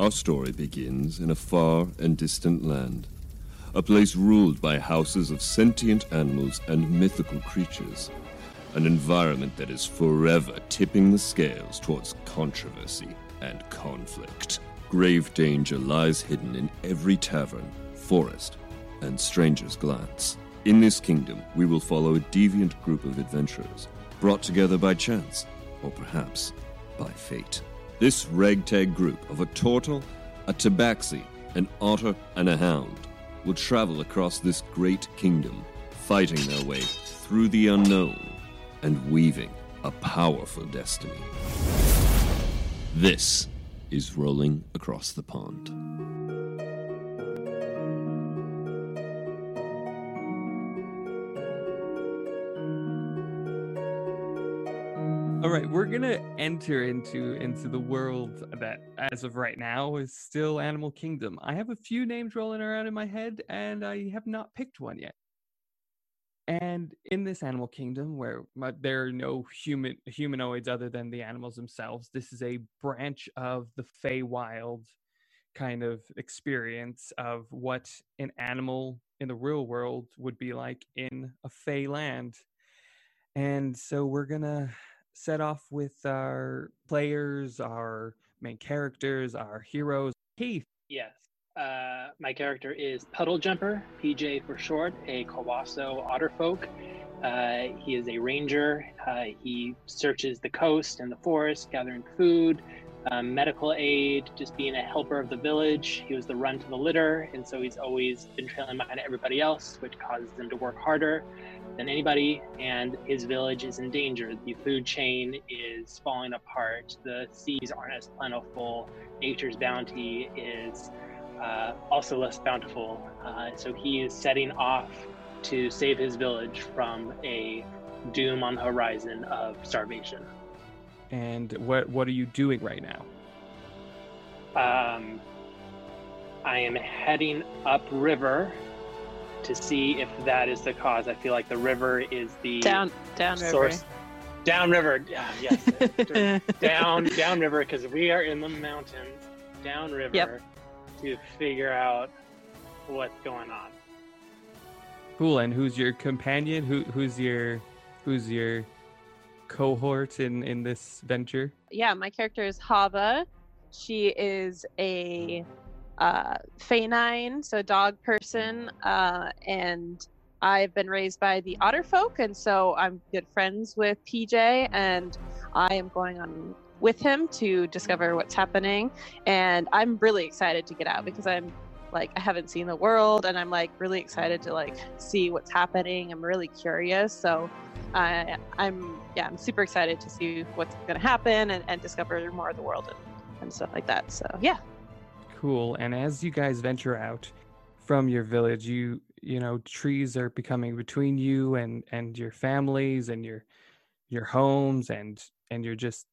Our story begins in a far and distant land, a place ruled by houses of sentient animals and mythical creatures, an environment that is forever tipping the scales towards controversy and conflict. Grave danger lies hidden in every tavern, forest, and stranger's glance. In this kingdom, we will follow a deviant group of adventurers, brought together by chance, or perhaps by fate. This ragtag group of a turtle, a tabaxi, an otter, and a hound will travel across this great kingdom, fighting their way through the unknown and weaving a powerful destiny. This is Rolling Across the Pond. All right, we're gonna enter into into the world that, as of right now, is still Animal Kingdom. I have a few names rolling around in my head, and I have not picked one yet. And in this Animal Kingdom, where my, there are no human humanoids other than the animals themselves, this is a branch of the Feywild kind of experience of what an animal in the real world would be like in a Fey land. And so we're gonna set off with our players, our main characters, our heroes. Keith. Yes. Uh, my character is Puddle Jumper, PJ for short, a Kawaso otterfolk. Uh, he is a ranger. Uh, he searches the coast and the forest, gathering food, um, medical aid, just being a helper of the village. He was the run to the litter, and so he's always been trailing behind everybody else, which causes him to work harder than anybody. And his village is in danger. The food chain is falling apart. The seas aren't as plentiful. Nature's bounty is uh, also less bountiful. Uh, so he is setting off to save his village from a doom on the horizon of starvation. And what what are you doing right now? Um, I am heading upriver to see if that is the cause. I feel like the river is the Down, downriver. source. Downriver, yeah, yes, down downriver because we are in the mountains. Downriver Yep. to figure out what's going on. Cool. And who's your companion? Who who's your who's your cohort in in this venture? yeah, my character is Hava. She is a uh, so dog person, uh, and I've been raised by the otter folk, and so I'm good friends with PJ, and I am going on with him to discover what's happening, and I'm really excited to get out because I'm like I haven't seen the world, and I'm like really excited to like see what's happening. I'm really curious, so I, I'm yeah, I'm super excited to see what's going to happen and, and discover more of the world and, and stuff like that. So yeah, Cool. And as you guys venture out from your village, you you know trees are becoming between you and and your families and your your homes and and you're just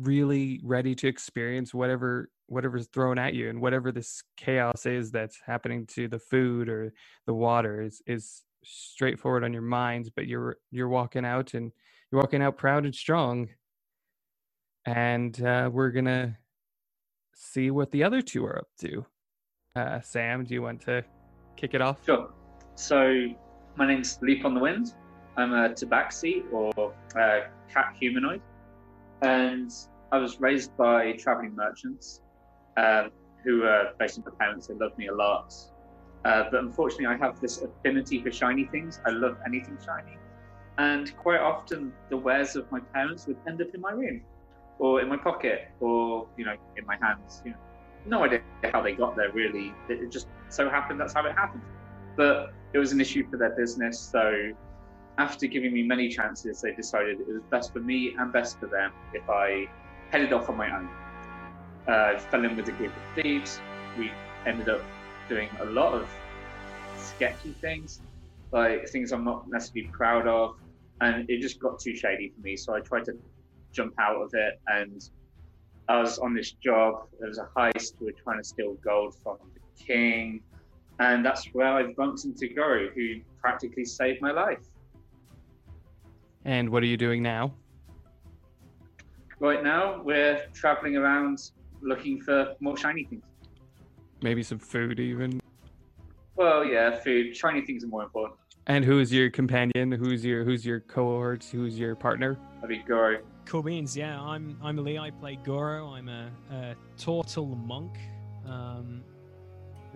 really ready to experience whatever whatever's thrown at you and whatever this chaos is that's happening to the food or the water is is straightforward on your minds but you're you're walking out and you're walking out proud and strong and uh, we're gonna see what the other two are up to uh, sam do you want to kick it off Sure. So, my name's Leaf on the Wind. I'm a tabaxi or a cat humanoid. And I was raised by traveling merchants um, who are basically my parents. They love me a lot. Uh, but unfortunately, I have this affinity for shiny things. I love anything shiny. And quite often, the wares of my parents would end up in my room or in my pocket or, you know, in my hands. You know, no idea how they got there, really. It just so happened that's how it happened. But it was an issue for their business. So after giving me many chances, they decided it was best for me and best for them if I headed off on my own. Uh, fell in with a group of thieves. We ended up doing a lot of sketchy things, like things I'm not necessarily proud of, and it just got too shady for me. So I tried to jump out of it, and I was on this job. There was a heist. We were trying to steal gold from the king, and that's where I bumped into Goro, who practically saved my life. and what are you doing now Right now, we're traveling around looking for more shiny things. Maybe some food, even. Well, yeah, food. Shiny things are more important. And who's your companion? Who's your who's your cohort? Who's your partner? That'd be Goro. Cool beans. Yeah, I'm I'm Lee. I play Goro. I'm a, a turtle monk. Um,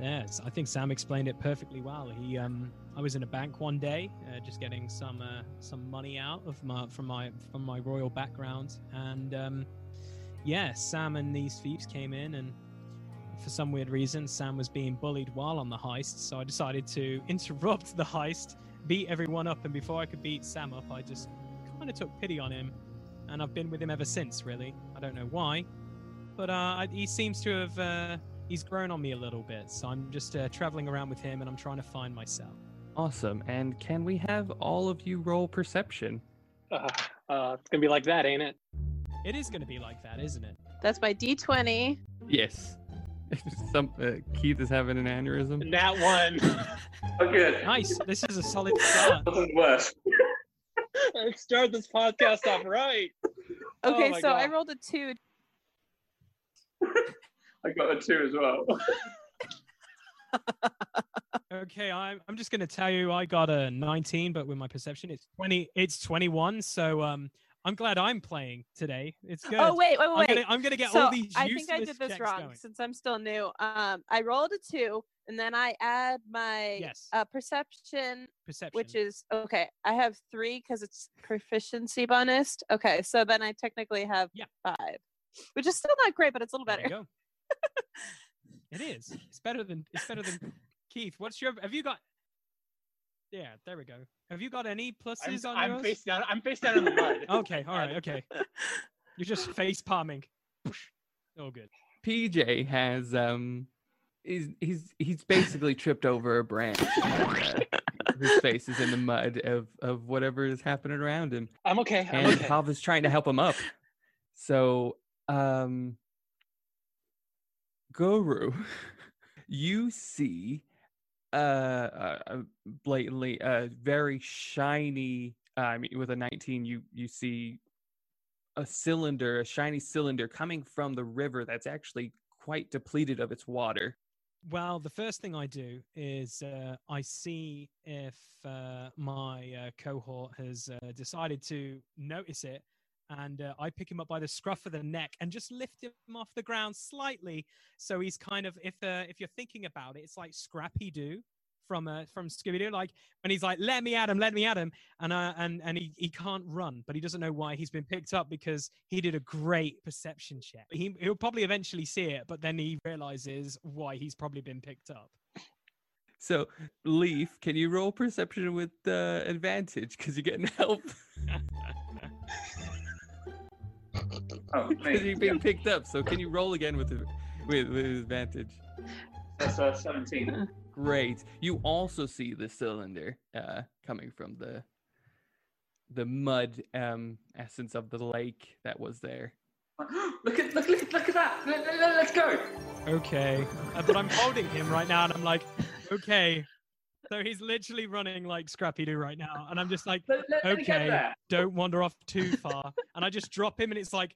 yes, I think Sam explained it perfectly well. He um, I was in a bank one day, uh, just getting some uh, some money out of my from my from my royal background, and um, yeah, Sam and these thieves came in, and for some weird reason, Sam was being bullied while on the heist. So I decided to interrupt the heist, beat everyone up, and before I could beat Sam up, I just kind of took pity on him, and I've been with him ever since. Really, I don't know why, but uh, he seems to have. Uh, He's grown on me a little bit, so I'm just uh, traveling around with him and I'm trying to find myself. Awesome. And can we have all of you roll perception? Uh, uh, it's gonna be like that, ain't it? It is going to be like that, isn't it? That's my D20. Yes. Some uh, Keith is having an aneurysm. That one. Oh, good. Nice. This is a solid start. Wasn't worse. Let's start this podcast off right. Oh Okay, my so I rolled a two. I got a two as well. Okay, I'm I'm just going to tell you I got a 19, but with my perception it's 20 it's 21, so um I'm glad I'm playing today. It's good. Oh wait, wait, I'm wait. gonna, I'm gonna get so all these I think I did this wrong going. since I'm still new. Um, I rolled a two, and then I add my Yes. uh, perception, Perception. which is okay. I have three because it's proficiency bonus. Okay, so then I technically have Yeah. five, which is still not great, but it's a little better. it is. It's better than it's better than Keith. What's your have you got Yeah, there we go. Have you got any I'm, pluses on I'm yours? face down. I'm face down in the mud. Okay, all right, okay. You're just face palming. Oh good. PJ has um he's he's he's basically tripped over a branch. and, uh, his face is in the mud of of whatever is happening around him. I'm okay. I'm and okay. Hava's trying to help him up. So, um, Goro, you see, uh, uh, uh, blatantly, uh, very shiny. Uh, I mean, with a nineteen, you you see a cylinder, a shiny cylinder coming from the river that's actually quite depleted of its water. Well, the first thing I do is uh, I see if uh, my uh, cohort has uh, decided to notice it, and uh, I pick him up by the scruff of the neck and just lift him off the ground slightly, so he's kind of if uh, if you're thinking about it, it's like Scrappy Doo from uh, from Scooby Doo, like when he's like, "Let me at him, let me at him," and uh, and and he, he can't run, but he doesn't know why he's been picked up because he did a great perception check. He he'll probably eventually see it, but then he realizes why he's probably been picked up. So, Leaf, can you roll perception with uh, advantage because you're getting help? Oh, Because me. you're being picked up. So can you roll again with with, with advantage? That's uh, 17. Great. You also see the cylinder uh, coming from the the mud um, essence of the lake that was there. look at look, look, look at that. Let, let, let- let's go. Okay, uh, but I'm holding him right now, and I'm like, okay. So he's literally running like Scrappy Doo right now, and I'm just like, Let, let, let okay, don't wander off too far. and I just drop him, and it's like,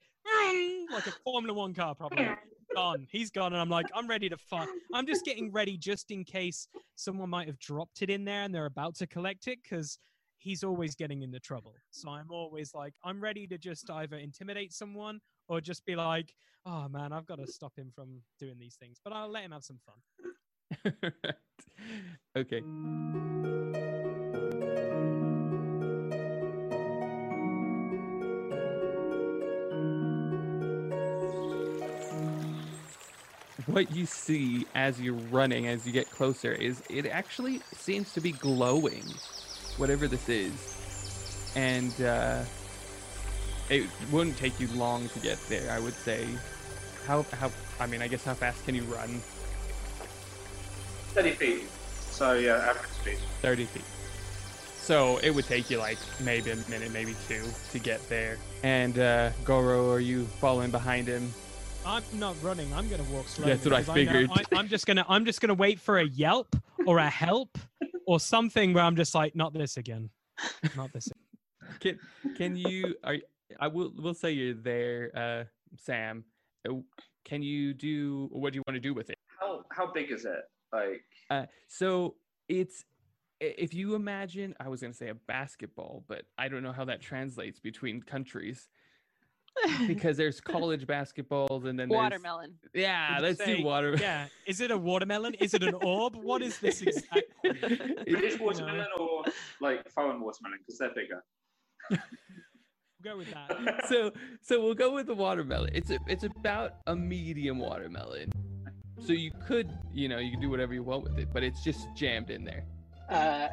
like a Formula One car, probably gone. He's gone, and I'm like, I'm ready to fuck. I'm just getting ready just in case someone might have dropped it in there and they're about to collect it, because he's always getting into trouble. So I'm always like, I'm ready to just either intimidate someone or just be like, oh man, I've got to stop him from doing these things. But I'll let him have some fun. okay. What you see as you're running, as you get closer, is it actually seems to be glowing, whatever this is. And uh, it wouldn't take you long to get there, I would say. How, how, I mean, I guess how fast can you run? 30 feet. So yeah, average speed. 30 feet. So it would take you like maybe a minute, maybe two to get there. And uh, Goro, are you following behind him? I'm not running. I'm gonna walk slowly. That's what I because know- figured. I, am just gonna I'm just gonna wait for a yelp or a help or something where I'm just like, not this again, not this. Can can you? Are I will will say you're there, uh, Sam, Oh, Can you do? What do you want to do with it? How how big is it? Like Uh, so it's if you imagine, I was going to say a basketball, but I don't know how that translates between countries because there's college basketballs and then Watermelon. Yeah, Would you let's say- do water. Yeah. Is it a watermelon? Is it an orb? What is this exactly? British watermelon or like foreign watermelon because they're bigger. We'll go with that. so so we'll go with the watermelon. It's a, it's about a medium watermelon. So you could, you know, you can do whatever you want with it, but it's just jammed in there. Uh,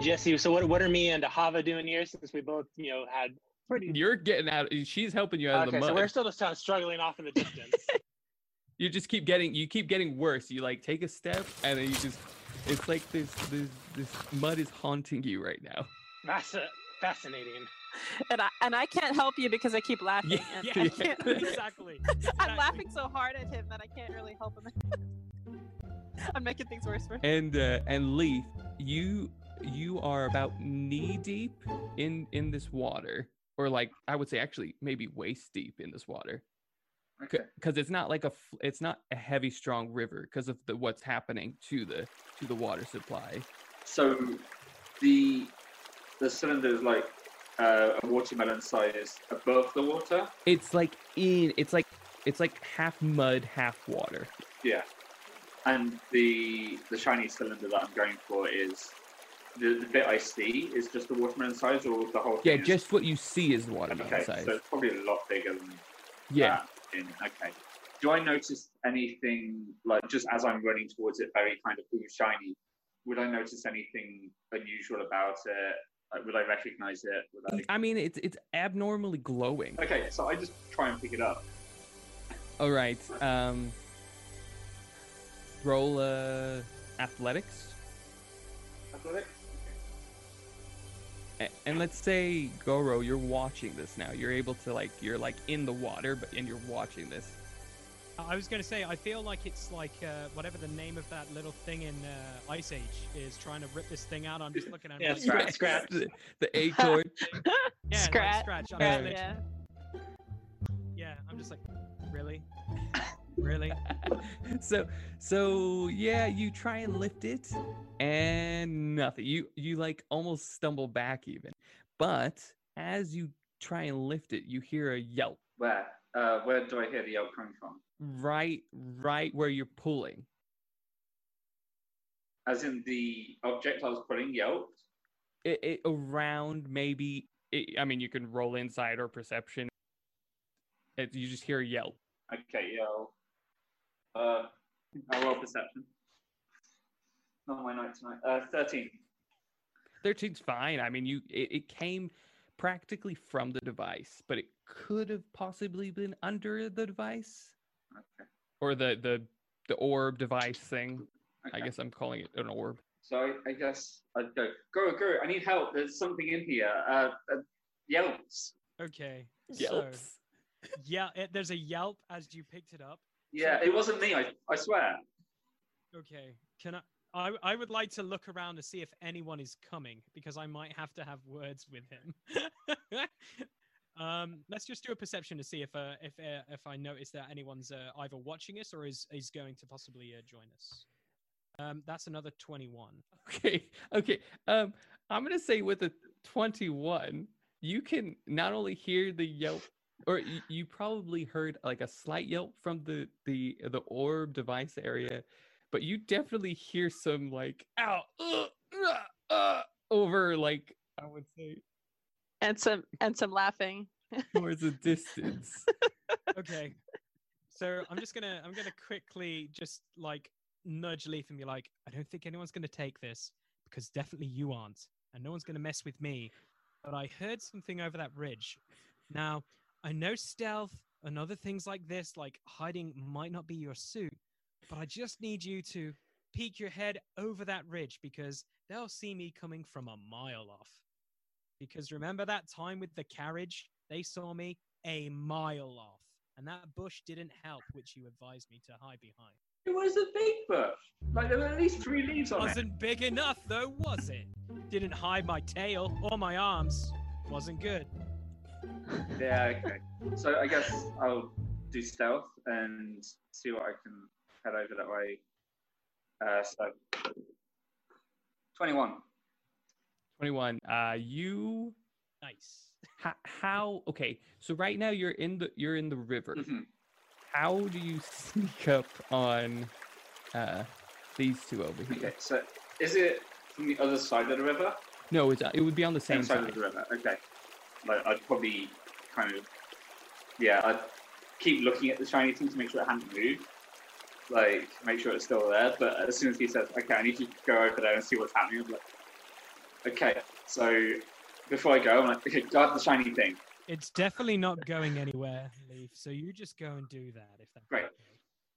Jesse, so what, what are me and Hava doing here since we both, you know, had pretty. You're getting out. She's helping you out of Okay, the so we're still just kind of struggling off in the distance. you just keep getting you keep getting worse. You like take a step and then you just it's like this this this mud is haunting you right now. That's fascinating. And I and I can't help you because I keep laughing. Yeah, Yeah, I yeah. can't, exactly. I'm exactly. laughing so hard at him that I can't really help him. I'm making things worse for him. And uh, and Leaf, you you are about knee deep in in this water, or like I would say actually maybe waist deep in this water, Okay. because it's not like a it's not a heavy strong river because of the what's happening to the to the water supply. So the the cylinder is like uh, a watermelon size above the water. It's like in it's like it's like half mud, half water. Yeah. And the the shiny cylinder that I'm going for is the, the bit I see is just the watermelon size or the whole Yeah, is- just what you see is the watermelon okay. size. So it's probably a lot bigger than yeah. that in okay. Do I notice anything like just as I'm running towards it, very kind of ooh shiny? Would I notice anything unusual about it? Would I recognize it? I... I mean, it's it's abnormally glowing. Okay, so I just try and pick it up. All right. Um, roll uh, athletics, Athletics? A- and let's say Goro, you're watching this now. You're able to like you're like in the water, but and you're watching this. I was going to say, I feel like it's like uh, whatever the name of that little thing in uh, Ice Age is trying to rip this thing out. I'm just looking at Yeah, it. Scratch, scratch. the, the acorn. Yeah, like Scratch. scratch. I'm Yeah. just Yeah. Yeah, I'm just like, really, really. so so yeah, you try and lift it, and nothing. You you like almost stumble back even, but as you try and lift it, you hear a yelp Where? Uh, where do I hear the yelp coming from? right right where you're pulling. As in the object I was pulling yelped. it, it around maybe it, i mean you can roll inside or perception it, you just hear a yelp Okay, yell. Uh, I roll perception. Not my night tonight. Uh, thirteen. 13's fine i mean you it, it came practically from the device but it could have possibly been under the device Okay. or the the the orb device thing i guess i'm calling it an orb So I, I guess I'd go. Go, go! I need help. There's something in here. Uh, uh yelps. Okay. yelps So, yeah, it, there's a yelp as you picked it up. Yeah, it wasn't me. I, I swear. Okay. Can I? I, I would like to look around to see if anyone is coming because I might have to have words with him. um, let's just do a perception to see if uh, if uh, if I notice that anyone's uh, either watching us or is is going to possibly uh, join us. Um, that's another twenty-one. okay okay um i'm gonna say with a 21 you can not only hear the yelp or you probably heard like a slight yelp from the the the orb device area but you definitely hear some like ow uh, uh, over like i would say And some and some laughing. towards a distance. Okay. So i'm just gonna i'm gonna quickly just like nudge leaf and be like i don't think anyone's gonna take this because definitely you aren't and no one's gonna mess with me but i heard something over that ridge. Now i know stealth and other things like this like hiding might not be your suit but i just need you to peek your head over that ridge because they'll see me coming from a mile off because remember that time with the carriage they saw me a mile off and that bush didn't help, which you advised me to hide behind. It was a big bush. Like there were at least three leaves on it. Wasn't big enough, though, was it? Didn't hide my tail or my arms. Wasn't good. Yeah. Okay. So I guess I'll do stealth and see what I can head over that way. Uh, so 21. 21. Uh, you Nice. how, how okay so right now you're in the you're in the river Mhm. how do you sneak up on uh these two over here Okay, so is it from the other side of the river? no it's, uh, it would be on the same Same side side of the river. Okay. Like I'd probably kind of yeah, I'd keep looking at the shiny thing to make sure it hadn't moved. Like make sure it's still there. But as soon as he says, Okay, I need to go over there and see what's happening, I'm like Okay, so before I go, I'm like, okay, guard the shiny thing. It's definitely not going anywhere, Leaf. So you just go and do that if that's Great.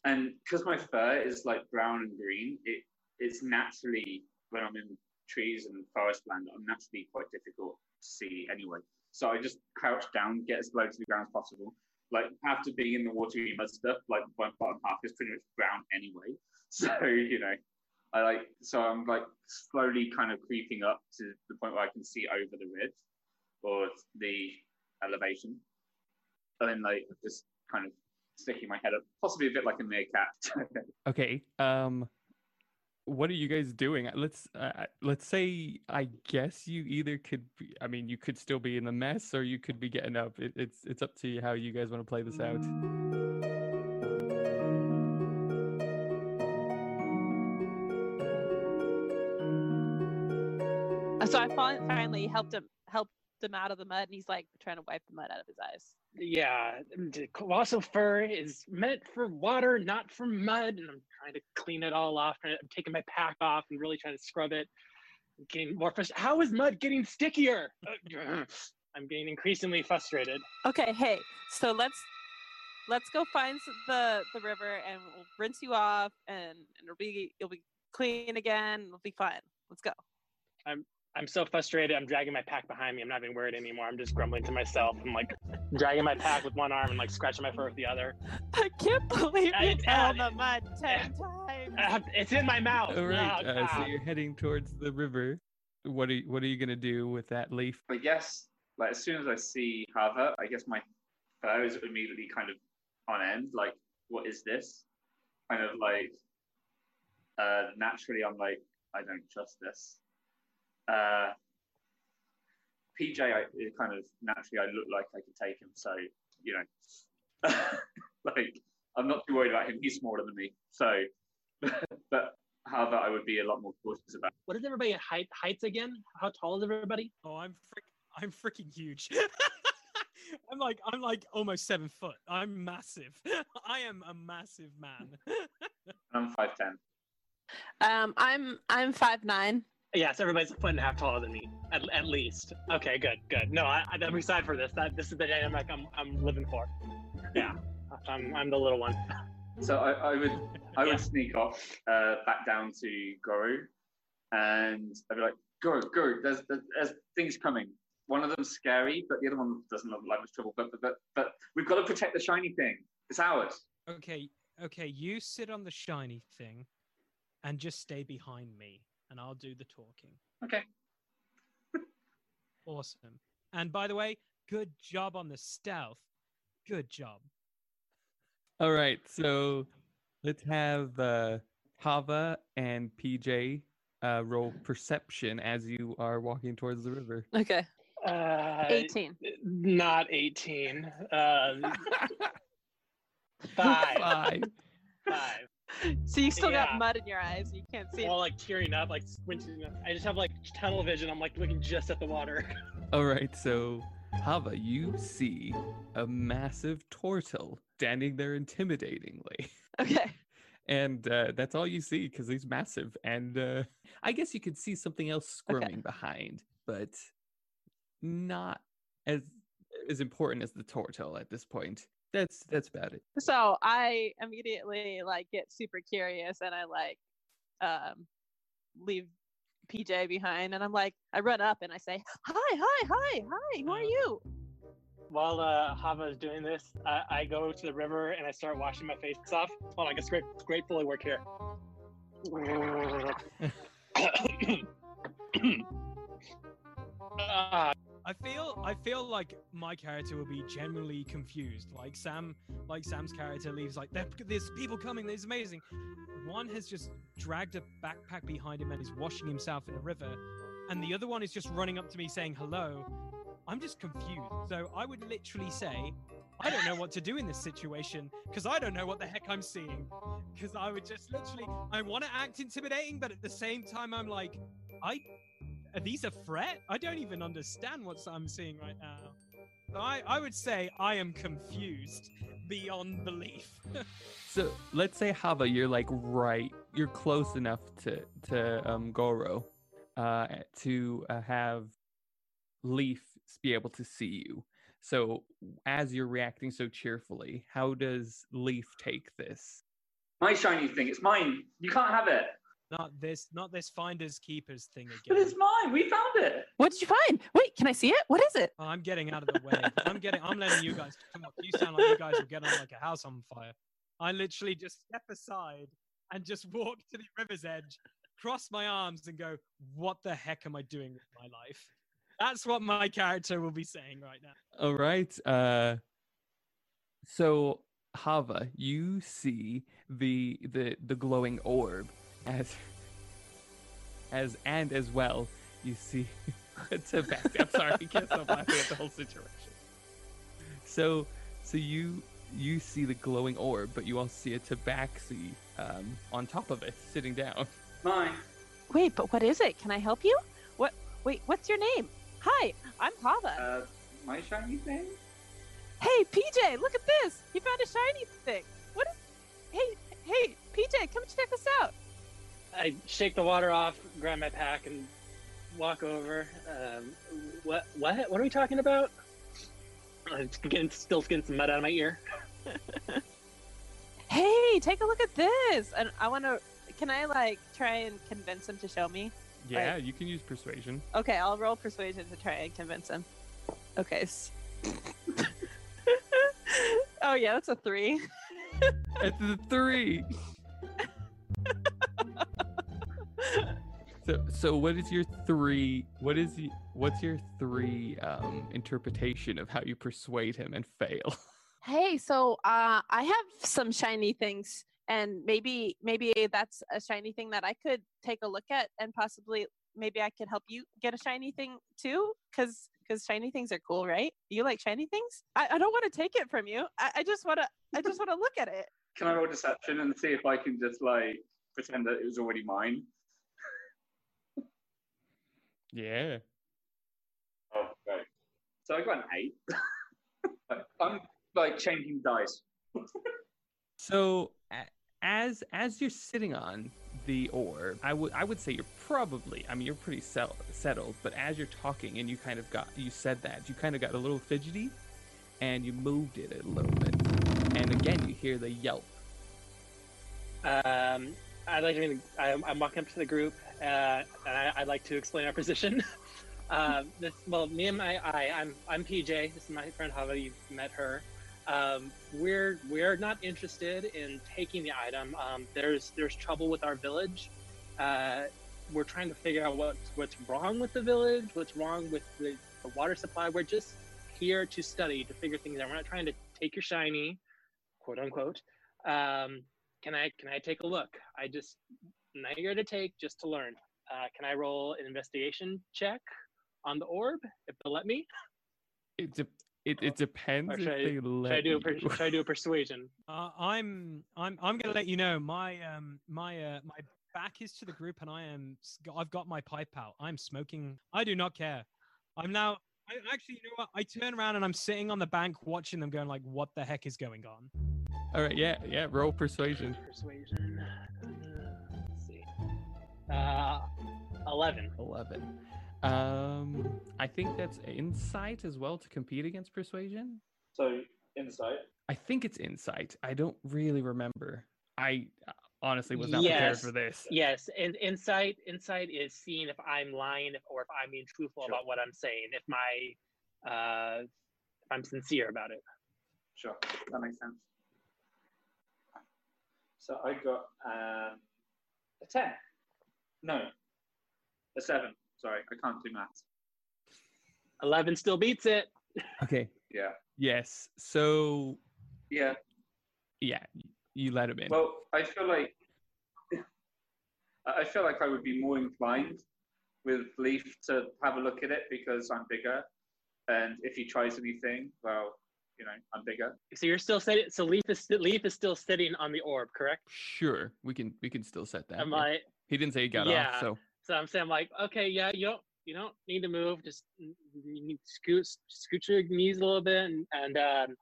And because my fur is like brown and green, it it's naturally when I'm in trees and forest land, I'm naturally quite difficult to see anyway. So I just crouch down, get as low to the ground as possible. Like after being in the water, you must stuff, like my bottom half is pretty much brown anyway. So you know, I like so I'm like slowly kind of creeping up to the point where I can see over the ridge or the elevation, and then like just kind of sticking my head up, possibly a bit like a meerkat. okay um what are you guys doing? Let's uh, let's say i guess you either could be, i mean you could still be in the mess or you could be getting up. It, it's it's up to you how you guys want to play this out. So I finally helped him helped him out of the mud, and he's like trying to wipe the mud out of his eyes. Yeah, colossal fur is meant for water, not for mud. And I'm trying to clean it all off. I'm taking my pack off and really trying to scrub it. I'm getting more frustrated. How is mud getting stickier? I'm getting increasingly frustrated. Okay, hey, so let's let's go find the the river, and we'll rinse you off, and, and it'll be you'll be clean again. It'll be fine. Let's go. I'm I'm so frustrated. I'm dragging my pack behind me. I'm not even worried anymore. I'm just grumbling to myself. I'm like dragging my pack with one arm and like scratching my fur with the other. I can't believe I- you fell I- in the mud ten times. Uh, it's in my mouth. all right Oh, uh, so you're heading towards the river what are you, what are you gonna do with that leaf I guess like as soon as I see Hava, I guess my fur is immediately kind of on end. Like, what is this? Kind of like uh naturally I'm like, I don't trust this. Uh PJ I it kind of naturally I look like I could take him, so you know like I'm not too worried about him. He's smaller than me. So but however, I would be a lot more cautious about. What is everybody height heights again? How tall is everybody? Oh, I'm frick, I'm freaking huge. I'm like I'm like almost seven foot. I'm massive. I am a massive man. I'm five ten. Um, I'm I'm five nine. Yes, everybody's a foot and a half taller than me, at, at least. Okay, good, good. No, I, I'm excited for this. That this is the dynamic I'm I'm living for. Yeah, I'm I'm the little one. So I, I would I would Yeah. sneak off uh, back down to Goro, and I'd be like, Goro, Goro, there's, there's there's things coming. One of them's scary, but the other one doesn't look like much trouble. But but but, but we've got to protect the shiny thing. It's ours. okay, okay, you sit on the shiny thing and just stay behind me and I'll do the talking. Okay. Awesome. And by the way, good job on the stealth. Good job. All right, so let's have uh, Hava and PJ uh, roll perception as you are walking towards the river. Okay, Uh, eighteen. Not 18. Uh, five. Five. Five. So you still Yeah. got mud in your eyes. You can't see. All like tearing up, like squinting. up. I just have like tunnel vision. I'm like looking just at the water. All right, so Hava, you see a massive turtle standing there intimidatingly. Okay. And uh, that's all you see because he's massive. And uh, I guess you could see something else squirming behind, but not as as important as the turtle at this point. That's that's about it. So I immediately like get super curious and I like um leave PJ behind and I'm like I run up and I say, Hi, hi, hi, hi, who are Uh, you? While uh, Hava is doing this, I, I go to the river and I start washing my face off. Hold on, I guess great, great fully work here. Ah, I feel I feel like my character will be genuinely confused. Like Sam, like Sam's character leaves like there's people coming. There's amazing. One has just dragged a backpack behind him and is washing himself in a river, and the other one is just running up to me saying hello. I'm just confused. So I would literally say, I don't know what to do in this situation because I don't know what the heck I'm seeing. Because I would just literally, I want to act intimidating, but at the same time, I'm like, I are these a threat? I don't even understand what I'm seeing right now. I, I would say I am confused beyond belief. So let's say Hava, you're like right, you're close enough to to um, Goro, uh, to uh, have Leaf be able to see you. So as you're reacting so cheerfully, how does Leaf take this? My shiny thing, it's mine. You can't have it. Not this, not this finders keepers thing again. But again. it's mine. We found it. What did you find? Wait, can I see it? What is it? Oh, I'm getting out of the way. I'm getting. I'm letting you guys come up. You sound like you guys will get on like a house on fire. I literally just step aside and just walk to the river's edge, cross my arms, and go, "What the heck am I doing with my life?" That's what my character will be saying right now. All right. Uh, so Hava, you see the the the glowing orb as as and as well you see Tabaxi. I'm sorry, I can't stop laughing at the whole situation. So so you you see the glowing orb, but you also see a Tabaxi um, on top of it, sitting down. Mine. Wait, but what is it? Can I help you? What? Wait, what's your name? Hi, I'm Hava. Uh, my shiny thing? hey, PJ, look at this. You found a shiny thing. What is? Hey, hey, PJ, come check this out. I shake the water off, grab my pack, and walk over. Um, what? What? What are we talking about? I'm getting, still getting some mud out of my ear. Hey, take a look at this. And I want to. Can I like try and convince him to show me? Yeah, you can use persuasion. Okay, I'll roll persuasion to try and convince him. Okay. oh yeah, that's a three. It's the three. so, so what is your three? What is y- what's your three um, interpretation of how you persuade him and fail? Hey, so uh, I have some shiny things, and maybe maybe that's a shiny thing that I could take a look at, and possibly maybe I could help you get a shiny thing too, because because shiny things are cool, right? You like shiny things? I, I don't want to take it from you. I, I just want to I just want to look at it. Can I roll deception and see if I can just like pretend that it was already mine? Yeah. Oh, right. So I got an eight. I'm like changing dice. So as as you're sitting on the orb, I would I would say you're probably I mean you're pretty sel- settled, but as you're talking and you kind of got you said that you kind of got a little fidgety, and you moved it a little bit, and again you hear the yelp. Um, I'd like to. I'm, I'm walking up to the group, and I, I'd like to explain our position. um, this, well, me and my, I, I'm, I'm PJ. This is my friend Hava. You've met her. Um, we're we're not interested in taking the item. Um, there's there's trouble with our village. Uh, we're trying to figure out what's what's wrong with the village. What's wrong with the, the water supply. We're just here to study to figure things out. We're not trying to take your shiny, quote unquote. Um, can I can I take a look? I just I'm not here to take, just to learn. Uh, can I roll an investigation check on the orb if they'll let me? It de- it, it depends Or if should I- they let Should I do a per- should I do a persuasion? Uh, I'm I'm I'm gonna let you know my um my uh my back is to the group and I am I've got my pipe out. I'm smoking. I do not care. I'm now. I actually, you know what? I turn around and I'm sitting on the bank watching them, going like, "What the heck is going on?" All right, yeah, yeah. Roll persuasion. Persuasion. Uh, let's see. Uh, eleven. Eleven. Um, I think that's insight as well to compete against persuasion. So insight. I think it's insight. I don't really remember. I uh, honestly was not prepared for this. Yes, and insight insight is seeing if I'm lying or if I'm being truthful Sure. about what I'm saying. If my uh, if I'm sincere about it. Sure, that makes sense. So I got um, a ten. No, a seven. Sorry, I can't do maths. Eleven still beats it. Okay. Yeah. Yes. So Yeah. yeah, you let him in. Well, I feel like I I feel like I would be more inclined with Leaf to have a look at it because I'm bigger, and if he tries anything, well, you know, I'm bigger. So you're still sitting. So Leaf is sti- Leaf is still sitting on the orb, correct? sure, we can we can still set that. Am yeah. I? He didn't say he got Yeah. off, so So I'm saying like, okay, yeah, you don't you don't need to move. Just mm, you need to scoot scoot your knees a little bit, and, and um,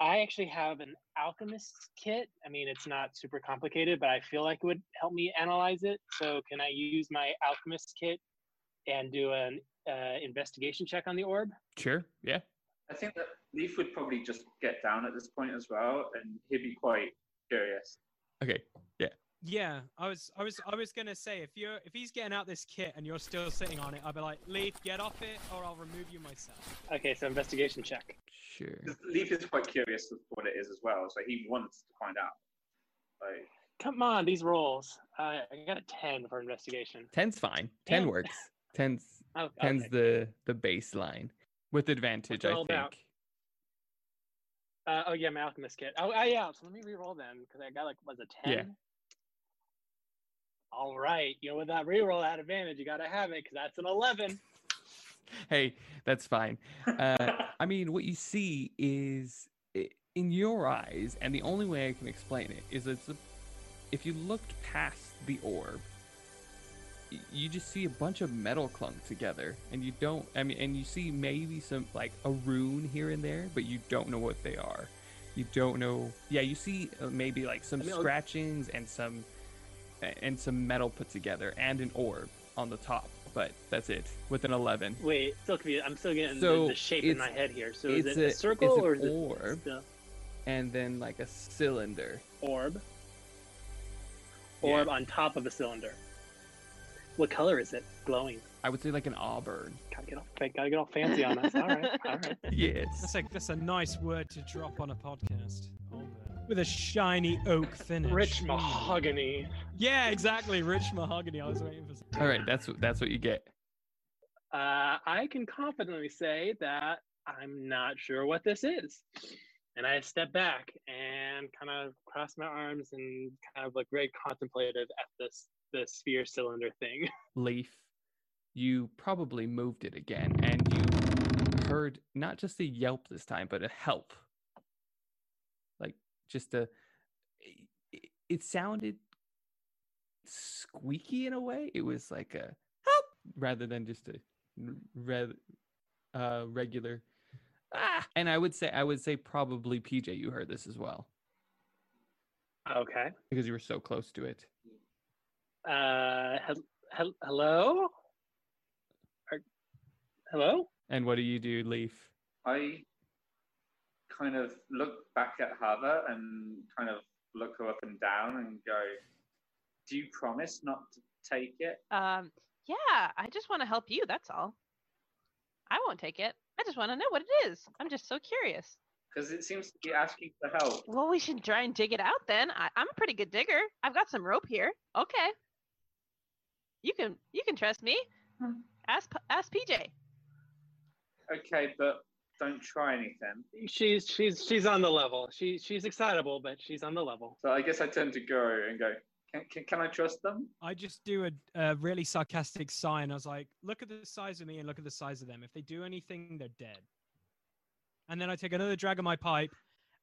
I actually have an alchemist kit. I mean, it's not super complicated, but I feel like it would help me analyze it. So can I use my alchemist kit and do an uh, investigation check on the orb? sure, yeah. I think that Leaf would probably just get down at this point as well, and he'd be quite curious. Okay. Yeah, I was, I was, I was gonna say if you're, if he's getting out this kit and you're still sitting on it, I'd be like, Leaf, get off it, or I'll remove you myself. Okay, so investigation check. Sure. Leaf is quite curious with what it is as well, so he wants to find out. Like, Come on, these rolls. Uh, I got a ten for investigation. Ten's fine. Ten Damn. works. Ten's Oh, ten's okay. the the baseline with advantage. I think. about? Uh, oh yeah, my alchemist kit. Oh, oh yeah. So let me re-roll then because I got like was a ten. Yeah. All right. You know, with that re-roll at advantage, you gotta have it because that's an eleven. Hey, that's fine. Uh, I mean, what you see is in your eyes, and the only way I can explain it is it's a, if you looked past the orb, you just see a bunch of metal clunked together, and you don't. I mean, and you see maybe some like a rune here and there, but you don't know what they are. You don't know. Yeah, you see uh, maybe like some I mean, scratchings and some a- and some metal put together, and an orb on the top. But that's it with an eleven. Wait, still confused. I'm still getting So, the, the shape in my head here. So is it's it a- a, it's circle an or is it orb. still and then like a cylinder. orb? Yeah. Orb on top of a cylinder. What color is it? Glowing. I would say like an auburn. Gotta get all, gotta get all fancy on us. All right, all right. Yes. That's a, that's a nice word to drop on a podcast. With a shiny oak finish. Rich mahogany. Yeah, exactly. Rich mahogany. I was waiting for. All right, that's what that's what you get. Uh, I can confidently say that I'm not sure what this is. And I step back and kind of cross my arms and kind of look very contemplative at this the sphere cylinder thing. Leaf, you probably moved it again, and you heard not just a yelp this time, but a help. Like just a. It, it sounded squeaky in a way. It was like a help rather than just a re, uh, regular. Ah, and I would say I would say probably PJ, you heard this as well Okay. because you were so close to it. Uh, hel- hel- hello? Are- hello? And what do you do, Leaf? I kind of look back at Hava and kind of look her up and down and go, Do you promise not to take it? Um, yeah, I just want to help you. That's all. I won't take it. I just want to know what it is. I'm just so curious. Because it seems to be asking for help. Well, we should try and dig it out then. I, I'm a pretty good digger. I've got some rope here. Okay. You can you can trust me. Hmm. Ask ask PJ. Okay, but don't try anything. She's she's she's on the level. She she's excitable, but she's on the level. So I guess I turn to Goro and go, Can, can, can I trust them? I just do a, a really sarcastic sign. I was like, look at the size of me and look at the size of them. If they do anything, they're dead. And then I take another drag of my pipe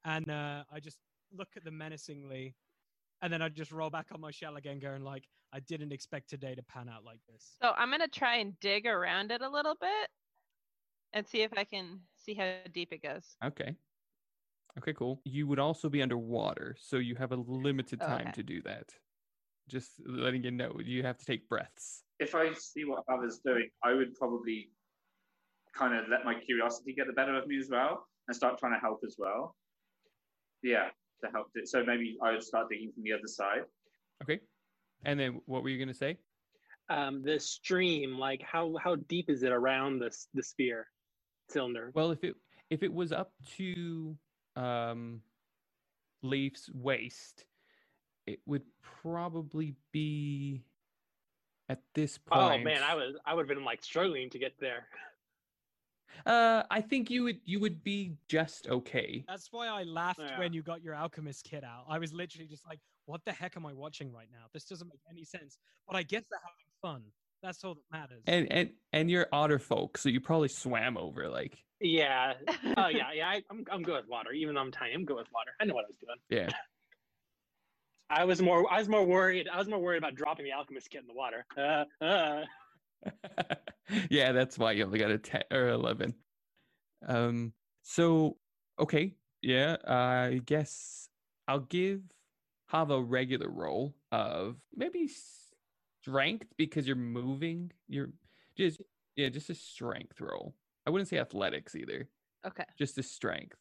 and uh, I just look at them menacingly. And then I just roll back on my shell again, going like, I didn't expect today to pan out like this. So I'm gonna try and dig around it a little bit and see if I can see how deep it goes. Okay. Okay, cool. You would also be underwater, so you have a limited time Okay. to do that. Just letting you know, you have to take breaths. If I see what others doing, I would probably kind of let my curiosity get the better of me as well and start trying to help as well. Yeah, to help it. So maybe I would start digging from the other side. Okay. And then what were you going to say? Um, the stream, like how how deep is it around this the sphere cylinder? Well, if it if it was up to um Leaf's waist, it would probably be at this point. Oh man, I was I would have been like struggling to get there. Uh, I think you would you would be just okay. That's why I laughed Yeah. when you got your alchemist kit out. I was literally just like, "What the heck am I watching right now? This doesn't make any sense." But I guess they're having fun. That's all that matters. And and and you're otter folk, so you probably swam over. Like, Yeah. Oh yeah, yeah. I, I'm I'm good with water. Even though I'm tiny, I'm good with water. I know what I was doing. yeah. I was more I was more worried. I was more worried about dropping the alchemist kit in the water. Uh, uh. yeah, that's why you only got a 10 or 11. Um, so, okay, yeah, I guess I'll give Hava a regular roll of maybe strength because you're moving. You're just, yeah, just a strength roll. I wouldn't say athletics either, Okay. just a strength.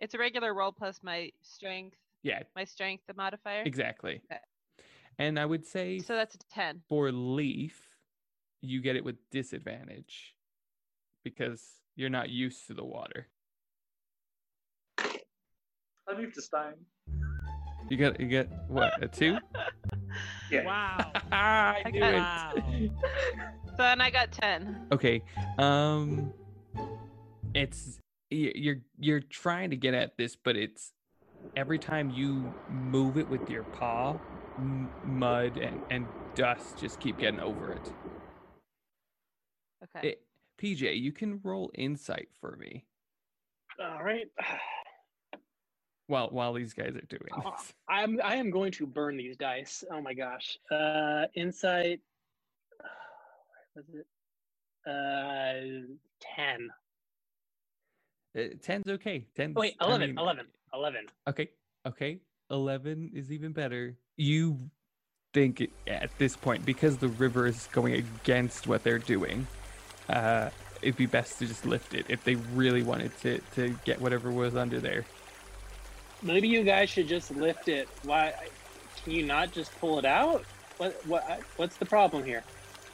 It's a regular roll plus my strength, Yeah, my strength the modifier. exactly. Okay. And I would say So that's a 10. for Leaf, you get it with disadvantage because you're not used to the water. I moved to stone. You get you get what a two? Yeah. wow. I I knew got- it. wow. So then I got 10. Okay, um, it's you're you're trying to get at this, but it's every time you move it with your paw, m- mud and and dust just keep getting over it. Okay. it. PJ, you can roll insight for me All right. While while these guys are doing Oh, this. I'm I am going to burn these dice. Oh my gosh. Uh insight was it? Uh 10. Uh, ten's okay. Ten's Oh, wait, I 11, mean, 11. 11. Okay, okay. 11 is even better. You think it- at this point, because the river is going against what they're doing, uh, it'd be best to just lift it if they really wanted to, to get whatever was under there. Maybe you guys should just lift it. Why can you not just pull it out? What what what's the problem here?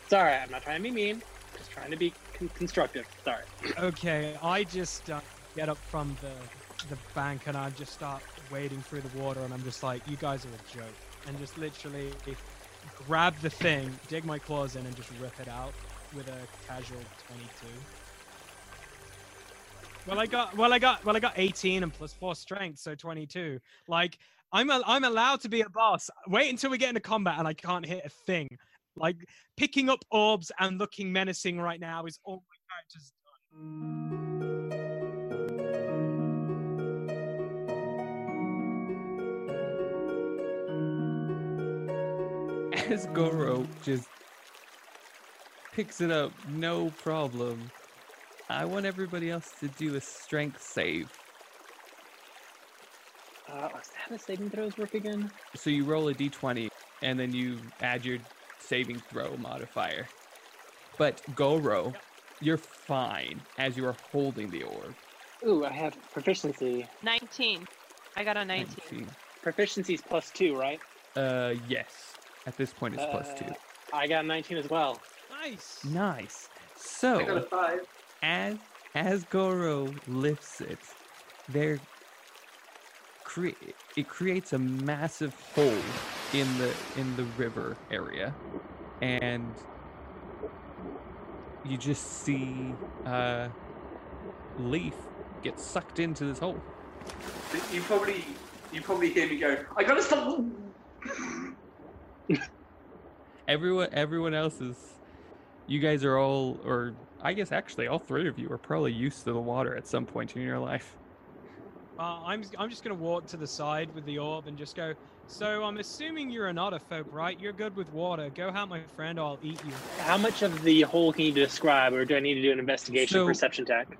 Sorry, I'm not trying to be mean. Just trying to be con- constructive. Sorry. Okay, I just uh, get up from the the bank and I just start wading through the water and I'm just like, you guys are a joke, and just literally grab the thing, dig my claws in, and just rip it out with a casual 22. Well, I got well, I got well, I got 18 and plus four strength, so 22. Like I'm a, I'm allowed to be a boss. Wait until we get into combat and I can't hit a thing. Like picking up orbs and looking menacing right now is all my characters done. As Goro just picks it up, no problem. I want everybody else to do a strength save. Uh, is that how saving throws work again? So you roll a d20 and then you add your saving throw modifier. But Goro, you're fine as you are holding the orb. Ooh, I have proficiency. 19. I got a 19. 19. is plus two, right? Uh, yes. At this point, it's plus two. Uh, I got 19 as well. Nice. Nice. So. I got a five. As as Goro lifts it, there cre- it creates a massive hole in the in the river area, and you just see uh, Leaf get sucked into this hole. You probably you probably hear me go. I gotta stop. Everyone everyone else is. You guys are all, or I guess actually all three of you are probably used to the water at some point in your life. Uh, I'm I'm just gonna walk to the side with the orb and just go. So I'm assuming you're an otter folk, right? You're good with water. Go help my friend, or I'll eat you. How much of the hole can you describe, or do I need to do an investigation So- perception check?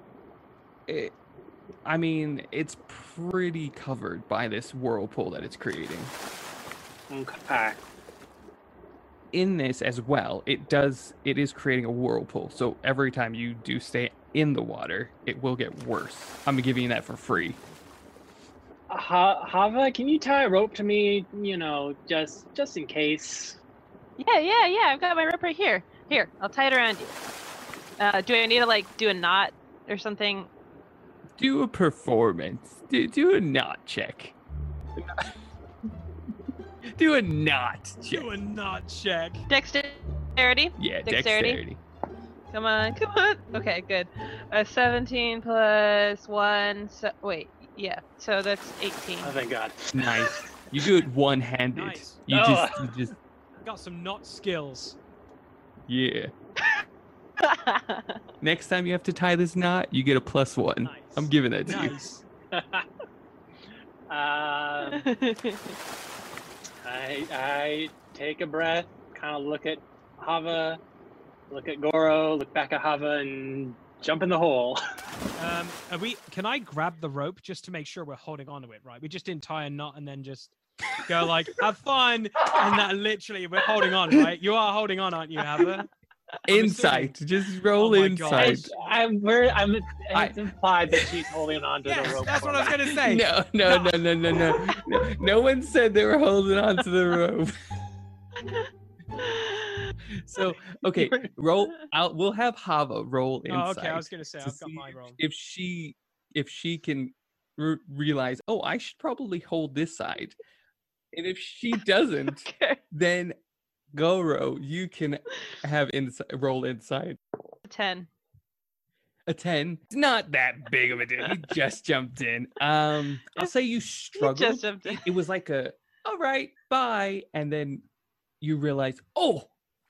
it, I mean, it's pretty covered by this whirlpool that it's creating. Okay. In this as well, it does it is creating a whirlpool. So every time you do stay in the water, it will get worse. I'm giving you that for free. Ha- Hava, can you tie a rope to me? You know, just just in case. Yeah, yeah, yeah. I've got my rope right here. Here, I'll tie it around you. Uh, do I need to like do a knot or something? Do a performance. Do, do a knot check. do a knot check. Do a knot check. Dexterity. Yeah, Dexterity? dexterity. Come on, come on. Okay, good. Uh, 17 plus 1. So, wait, yeah. So that's 18. Oh, thank God. Nice. You do it one-handed. Nice. You Oh. just, you just, Got some knot skills. yeah. Next time you have to tie this knot, you get a plus one. Nice. I'm giving that to you. Nice. um, I I take a breath, kind of look at Hava, look at Goro, look back at Hava, and jump in the hole. Um, are we? Can I grab the rope just to make sure we're holding on to it? Right. We just didn't tie a knot and then just go like, "Have fun," and that literally we're holding on, right? You are holding on, aren't you, Hava? Insight. Just roll Oh my God. I, insight. I'm we're, I'm I- it's implied that she's holding on to the Yes, rope. that's for what I was gonna say. No, no, no, no, no, no, no. No one said they were holding on to the rope. So, okay, roll out. We'll have Hava roll insight. Oh, okay. I was gonna say to I've got see my roll. If she, if she can re- realize, oh, I should probably hold this side, and if she doesn't, okay. then Goro, you can have insight. Roll insight. A 10. A ten. It's not that big of a deal. He just jumped in. Um, I'll say you You struggled. just jumped in. it, it was like a all right bye and then you realize oh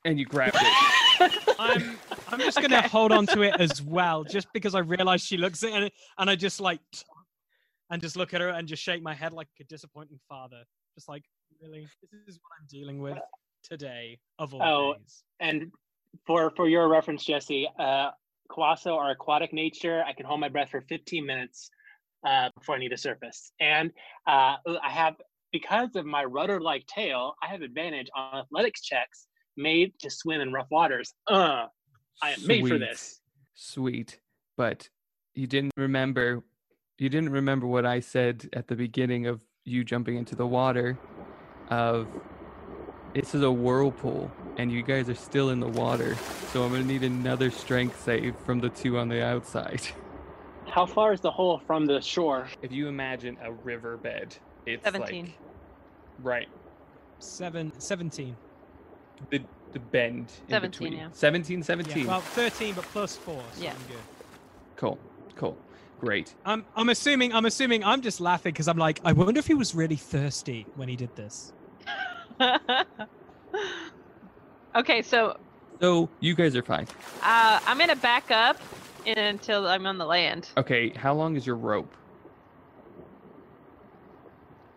and you grabbed it I'm I'm just gonna Okay. hold on to it as well, just because I realize she looks at it and I just like and just look at her and just shake my head like a disappointing father. Just like, really? This is what I'm dealing with today of all Oh, days. And for for your reference, Jesse, uh, Kawaso are aquatic nature. I can hold my breath for 15 minutes uh, before I need to surface. And uh, I have, because of my rudder-like tail, I have advantage on athletics checks made to swim in rough waters. Uh, I am made for this. sweet but you didn't remember you didn't remember what i said at the beginning of you jumping into the water of this is a whirlpool and you guys are still in the water so i'm gonna need another strength save from the two on the outside How far is the hole from the shore? if you imagine a riverbed it's 17. like right Seven, 17. the the bend in 17, between. yeah. 17 Yeah, 17 well, 13, but plus four. So Yeah. I'm good. cool cool great I'm I'm assuming I'm assuming I'm just laughing because I'm like, I wonder if he was really thirsty when he did this. okay, so so you guys are fine uh, I'm to back up until I'm on the land. okay how long is your rope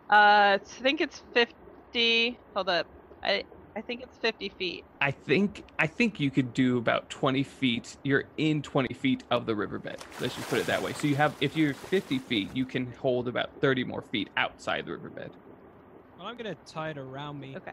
Uh, I think it's 50. Hold up. I I think it's 50 feet. I think I think you could do about 20 feet. You're in 20 feet of the riverbed. Let's just put it that way. So you have, if you're 50 feet, you can hold about 30 more feet outside the riverbed. Well, I'm gonna tie it around me Okay.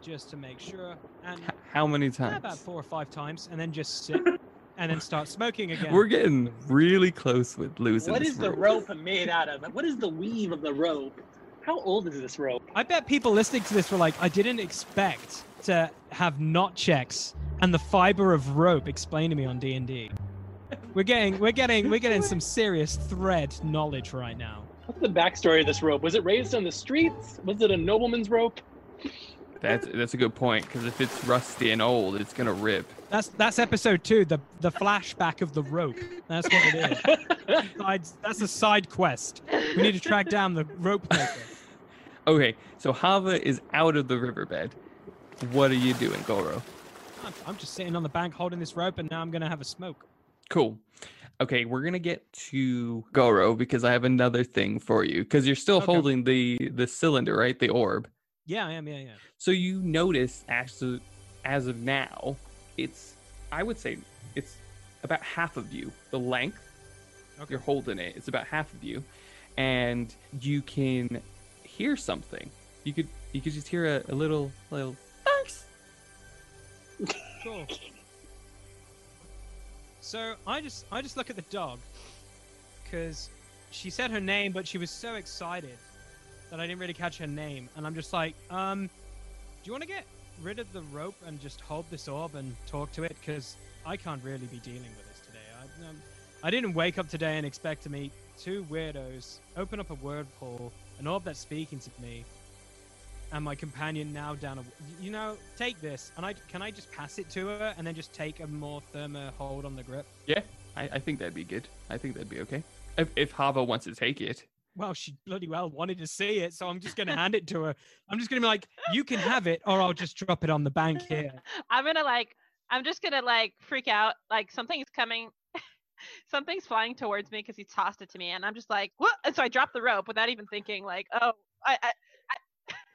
just to make sure, and H- how many times? about four or five times, and then just sit and then start smoking again. We're getting really close with losing. What is this is the rope made out of? What is the weave of the rope? How old is this rope? I bet people listening to this were like, I didn't expect to have knot checks and the fiber of rope explained to me on D and D. We're getting, we're getting, we're getting some serious thread knowledge right now. What's the backstory of this rope? Was it raised on the streets? Was it a nobleman's rope? That's that's a good point because if it's rusty and old, it's gonna rip. That's that's episode two, the the flashback of the rope. That's what it is. Sides- that's a side quest. We need to track down the rope maker. Okay, so Hava is out of the riverbed. What are you doing, Goro? I'm, I'm just sitting on the bank holding this rope, and now I'm gonna have a smoke. Cool. Okay, we're gonna get to Goro because I have another thing for you. Because you're still Okay. holding the the cylinder, right? The orb. Yeah, I am. Yeah, yeah. So you notice as of, as of now, it's I would say it's about half of you. The length Okay. you're holding it, it's about half of you, and you can hear something. You could you could just hear a, a little little thanks. Cool. So I just I just look at the dog because she said her name, but she was so excited that I didn't really catch her name, and I'm just like, um, do you want to get rid of the rope and just hold this orb and talk to it? Because I can't really be dealing with this today. I, um, I didn't wake up today and expect to meet two weirdos, open up a word pool, an orb that's speaking to me, and my companion now down a. You know, take this, and I can I just pass it to her, and then just take a more firmer hold on the grip. I, I think that'd be good. I think that'd be okay. If if Hava wants to take it. Well, she bloody well wanted to see it, so I'm just gonna hand it to her. I'm just gonna be like, you can have it, or I'll just drop it on the bank here. I'm gonna like, I'm just gonna like freak out. Like something's coming, something's flying towards me because he tossed it to me, and I'm just like, what? And so I drop the rope without even thinking. Like, oh, I, I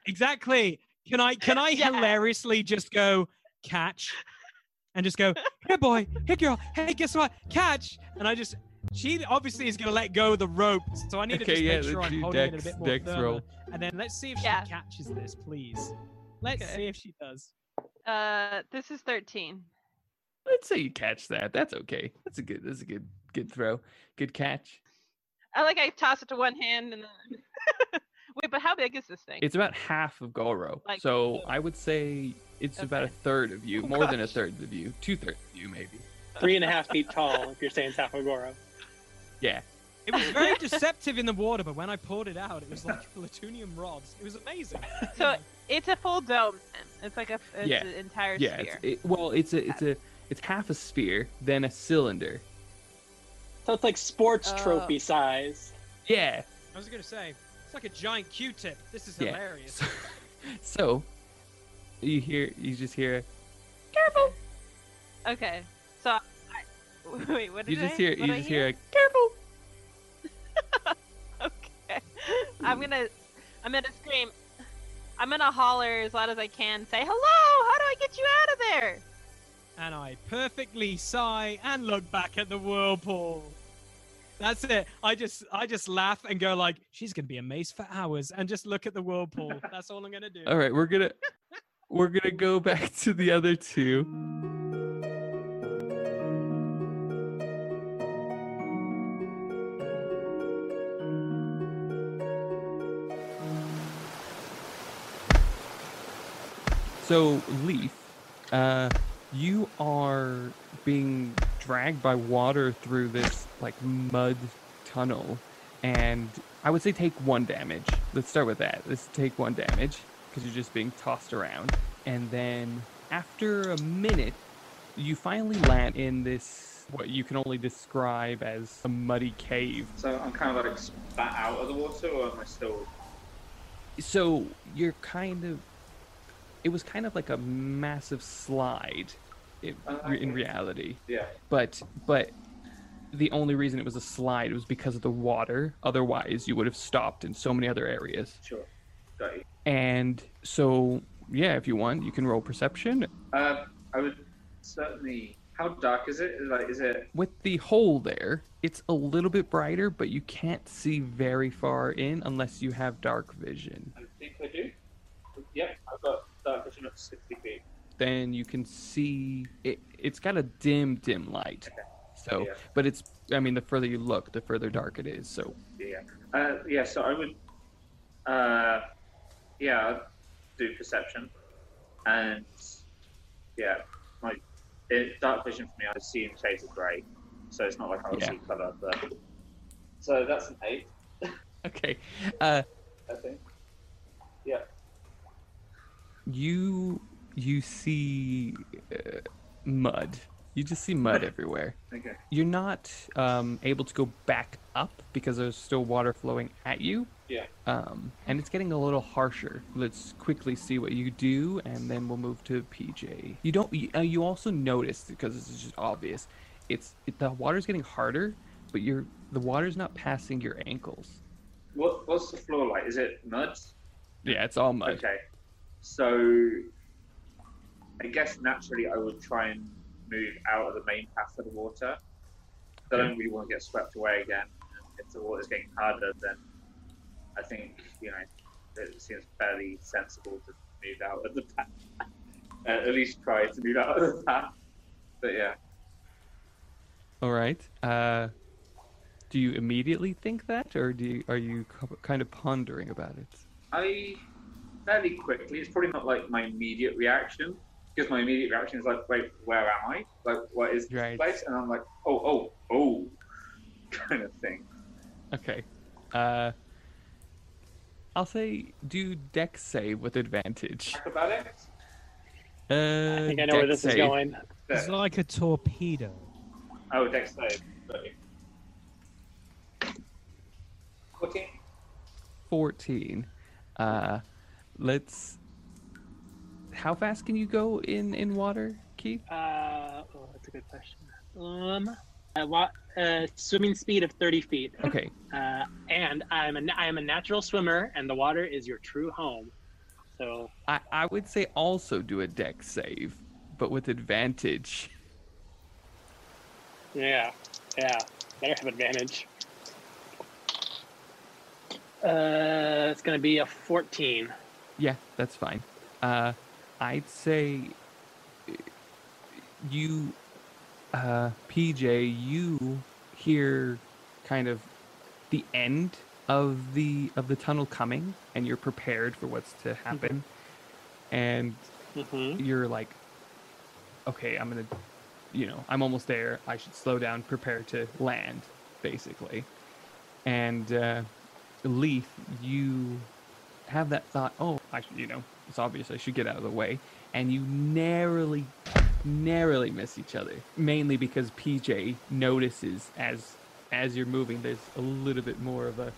Exactly. Can I can I Yeah. hilariously just go catch and just go, here boy, here girl, hey, guess what? Catch. And I just she obviously is gonna let go of the rope. So I need to Okay, just yeah, make sure I'm do holding it a bit more dex firmer. roll. And then let's see if Yeah. she catches this, please. Let's Okay. see if she does. uh, this is 13. Let's say you catch that. That's okay. That's a good. That's a good. Good throw. Good catch. I like I toss it to one hand and then. Wait, but how big is this thing? It's about half of Goro. Like- so I would say it's about a third of you, Oh, more than a third of you, two thirds of you maybe. Three and a half feet tall, if you're saying Tapagoro. Yeah. It was very deceptive in the water, but when I poured it out, it was like plutonium rods. It was amazing. So it's a full dome. It's like a it's Yeah. an entire Yeah. sphere. It's, it, well, it's a it's a it's half a sphere, then a cylinder. So it's like sports Oh. trophy size. Yeah. I was gonna say, it's like a giant Q-tip. This is Yeah. hilarious. So, so you hear you just hear Careful. Okay. So I, wait, what did you just I, hear you did I just hear a careful. Okay. I'm gonna I'm gonna scream. I'm gonna holler as loud as I can. Say hello. How do I get you out of there? and I perfectly sigh and look back at the whirlpool. That's it. I just I just laugh and go like, she's gonna be amazed for hours, and just look at the whirlpool. That's all I'm gonna do. All right, we're gonna we're gonna go back to the other two. So, Leaf, uh, you are being dragged by water through this like mud tunnel, and I would say take one damage. Let's start with that. Let's take one damage because you're just being tossed around, and then after a minute, you finally land in this what you can only describe as a muddy cave. So I'm kind of like spat out of the water, or am I still? So you're kind of. It was kind of like a massive slide, in, Oh, in reality. Yeah. but but the only reason it was a slide was because of the water otherwise you would have stopped in so many other areas Sure. Got you. and so yeah if you want you can roll perception Um, I would certainly. How dark is it? Like, is it? with the hole there it's a little bit brighter but you can't see very far in unless you have dark vision I think I do. Yep, I've got dark vision up sixty feet. Then you can see it it's got a dim dim light so Yeah. but it's i mean the further you look the further dark it is so Yeah. Uh, yeah. So I would. Uh, yeah, I'd do perception, and yeah, my it, dark vision for me, I see in shades of grey, so it's not like I'll Yeah. see colour. But so that's an eight, okay uh I think. Yeah. you you see uh, mud you just see mud everywhere Okay. you're not um, able to go back up because there's still water flowing at you Yeah. um, and it's getting a little harsher let's quickly see what you do and then we'll move to pj you don't you, uh, you also notice because this is just obvious it's it, the water's getting harder but you're the water's not passing your ankles What What's the floor like? Is it mud? yeah it's all mud Okay. So I guess naturally I would try and move out of the main path of the water. I don't really want to get swept away again. If the water's getting harder, then I think, you know, it seems fairly sensible to move out of the path. Uh, at least try to move out of the path. But yeah. All right. Uh, do you immediately think that, or do you, are you kind of pondering about it? I fairly quickly. It's probably not like my immediate reaction because my immediate reaction is like, wait, where am I? Like, what is this Right. place? And I'm like, oh, oh, oh, kind of thing. Okay. Uh, I'll say do dex save with advantage. Acrobatics? Uh, I think I know where dex this is going. It's like a torpedo. Oh, dex save. Sorry. 14. 14. Uh, let's. How fast can you go in in water, Keith? Uh, oh, that's a good question. Um, I wa- uh, swimming speed of 30 feet. Okay, Uh, and I'm a, I am a natural swimmer, and the water is your true home. So I I would say also do a dex save, but with advantage. yeah, yeah, better have advantage. Uh, it's gonna be a 14. Yeah, that's fine. Uh, I'd say you, uh, PJ, you hear kind of the end of the of the tunnel coming, and you're prepared for what's to happen, and Mm-hmm. you're like, okay, I'm gonna, you know, I'm almost there. I should slow down, prepare to land, basically. And uh, Leaf, you have that thought. Oh, I should, you know, it's obvious I should get out of the way, and you narrowly, narrowly miss each other. Mainly because PJ notices as as you're moving, there's a little bit more of a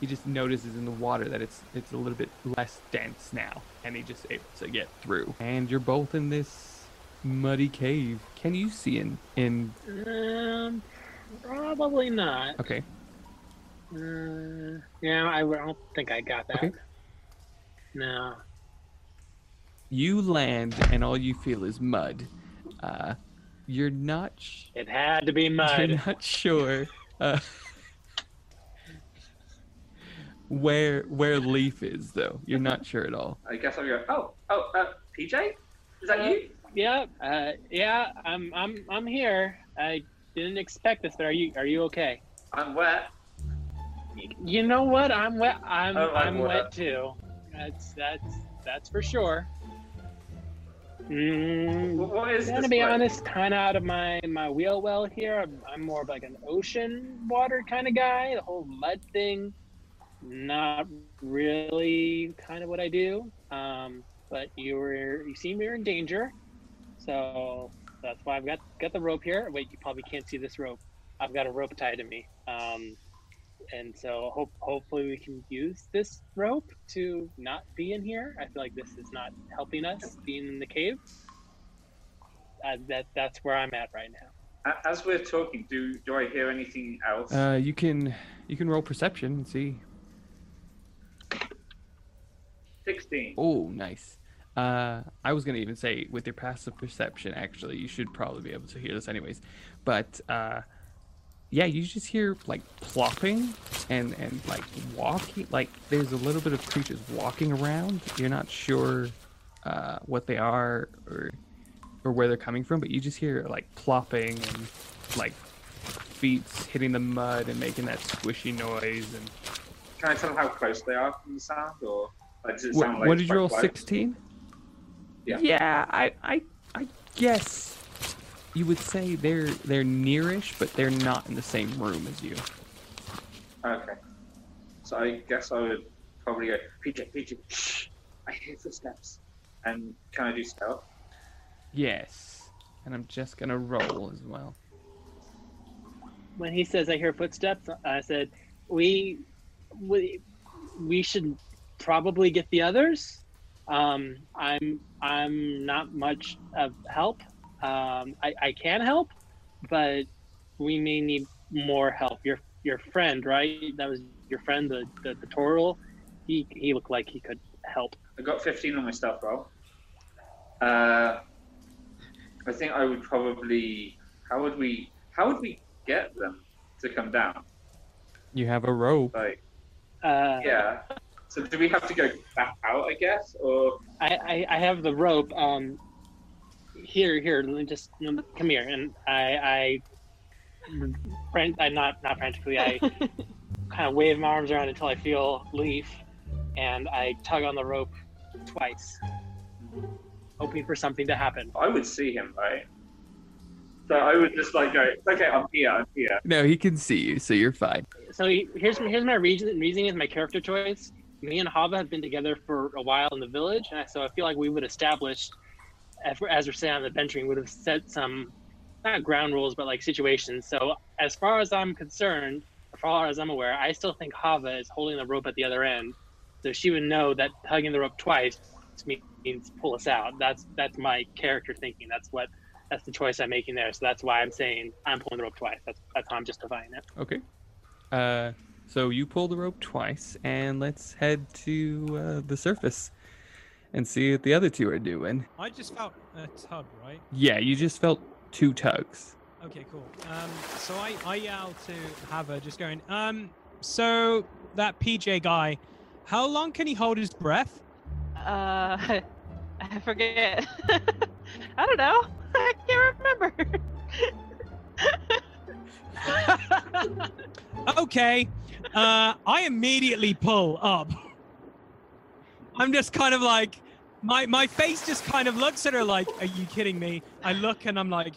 he just notices in the water that it's it's a little bit less dense now and he just able to get through and you're both in this muddy cave can you see in in Um, probably not. okay Uh, yeah, I don't think I got that. Okay. No. You land and all you feel is mud uh you're not sh- It had to be mud. you're mud. not sure uh where where leaf is though you're not sure at all I guess I'll go, oh, oh, uh, PJ? Is that Uh, you? Yeah, uh, yeah, I'm, I'm, I'm here. I didn't expect this, but are you, are you okay? I'm wet. You know what? I'm wet. I'm, Oh, I'm I'm wet. wet too. That's, that's, that's for sure. Mm, What is I'm gonna be honest, kind of out of my my wheel well here. I'm, I'm more of like an ocean water kind of guy. The whole mud thing, not really kind of what I do. Um, but you were you seem you're in danger, so that's why I've got got the rope here. Wait, you probably can't see this rope. I've got a rope tied to me. Um, and so hope hopefully we can use this rope to not be in here. I feel like this is not helping us being in the cave. Uh, that that's where I'm at right now. As we're talking, do do I hear anything else? uh you can you can roll perception and see 16. Oh, nice. Uh, I was gonna even say with your passive perception, actually, you should probably be able to hear this anyways. But uh, yeah, you just hear like plopping and and like walking. Like there's a little bit of creatures walking around. You're not sure uh, what they are or or where they're coming from, but you just hear like plopping and like feet hitting the mud and making that squishy noise. And Can I tell how close they are from the sound, or like, does it What, sound like what did you roll? Sixteen. Yeah. Yeah, I, I, I guess you would say they're they're nearish, but they're not in the same room as you. Okay. So I guess I would probably go, PJ, PJ, shh, I hear footsteps. And can I do stealth? Yes, and I'm just gonna roll as well. When he says I hear footsteps, I said we we we should probably get the others. Um, I'm I'm not much of help. Um, I, I can help, but we may need more help. Your your friend, right? That was your friend, the the, the Tortle. He he looked like he could help. I got 15 on my stuff, bro. Uh, I think I would probably. How would we? How would we get them to come down? You have a rope. Like, Uh, yeah. So do we have to go back out? I guess, or I, I, I have the rope. Um, here, here. Let me just come here, and I, I, fran- I not not frantically. I kind of wave my arms around until I feel leaf, and I tug on the rope twice, hoping for something to happen. I would see him, right? So I would just like go, okay, I'm here, I'm here. No, he can see you, so you're fine. So he- here's here's my reason reasoning is my character choice. me and Hava have been together for a while in the village, and so I feel like we would establish, as we're, saying on the adventuring, would have set some not ground rules, but like situations. So as far as I'm concerned, as far as I'm aware, I still think Hava is holding the rope at the other end, so she would know that hugging the rope twice means pull us out. That's that's my character thinking. That's what that's the choice I'm making there. So that's why I'm saying I'm pulling the rope twice. That's that's how I'm justifying it. Okay. Uh, so you pull the rope twice, and let's head to uh, the surface and see what the other two are doing. I just felt a tug, right? Yeah, you just felt two tugs. Okay, cool. Um, so I, I yell to Hava, just going, um, so that PJ guy, how long can he hold his breath? Uh, I forget. I don't know. I can't remember. okay. Uh, I immediately pull up. I'm just kind of like, my my face just kind of looks at her like, "Are you kidding me?" I look and I'm like,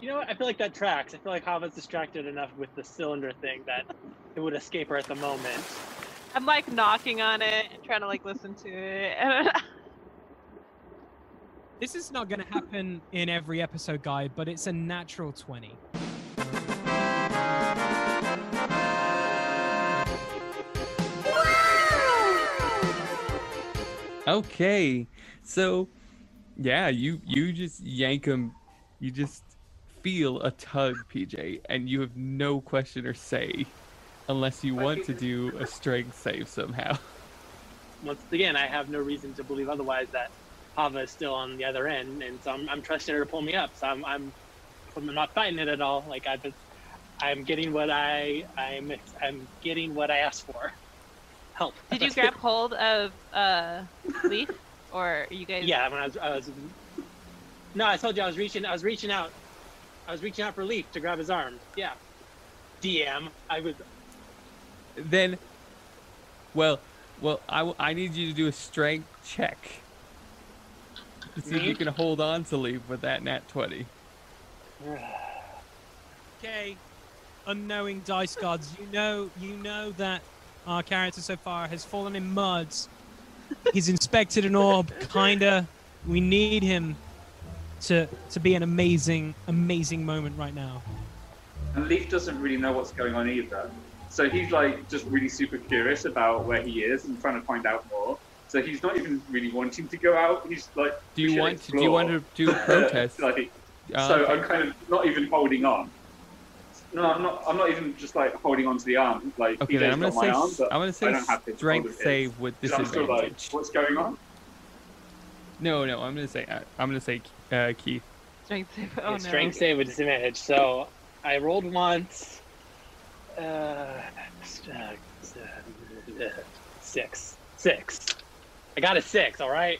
You know what? I feel like that tracks. I feel like Hava's distracted enough with the cylinder thing that it would escape her at the moment. I'm like knocking on it and trying to like listen to it. "This is not going to happen in every episode, guy, but it's a natural twenty. Okay, so yeah, you you just yank him. You just feel a tug, PJ, and you have no question or say, unless you want to do a strength save somehow. Once again, I have no reason to believe otherwise that Hava is still on the other end, and so I'm, I'm trusting her to pull me up. So I'm I'm I'm not fighting it at all. Like I've been, I'm getting what I I'm I'm getting what I asked for. Help. Did you grab hold of uh Leaf, or are you guys? Yeah, when I was, I was. No, I told you I was reaching. I was reaching out. I was reaching out for Leaf to grab his arm. Yeah. DM. I was. Then, well, well, I, I need you to do a strength check to see if you can hold on to Leaf with that nat twenty. Okay, unknowing dice gods, you know you know that our character so far has fallen in muds. He's inspected an orb, kinda. We need him to to be an amazing, amazing moment right now. And Leaf doesn't really know what's going on either. So he's like just really super curious about where he is and trying to find out more. So he's not even really wanting to go out. He's like, Do you want to, do you want to do a protest? like, Uh, so okay. I'm kind of not even holding on. No, I'm not. I'm not even just like holding on to the arm. Like Okay, PJ's then I'm gonna my say arm, but I'm gonna I say don't have to strength of save with So I'm still like, disadvantage. what's going on? No, no, I'm gonna say uh, I'm gonna say uh, Keith. Strength save. Oh Yeah, no. strength save with disadvantage. So I rolled once. S- s- uh, six. Six. I got a six. All right.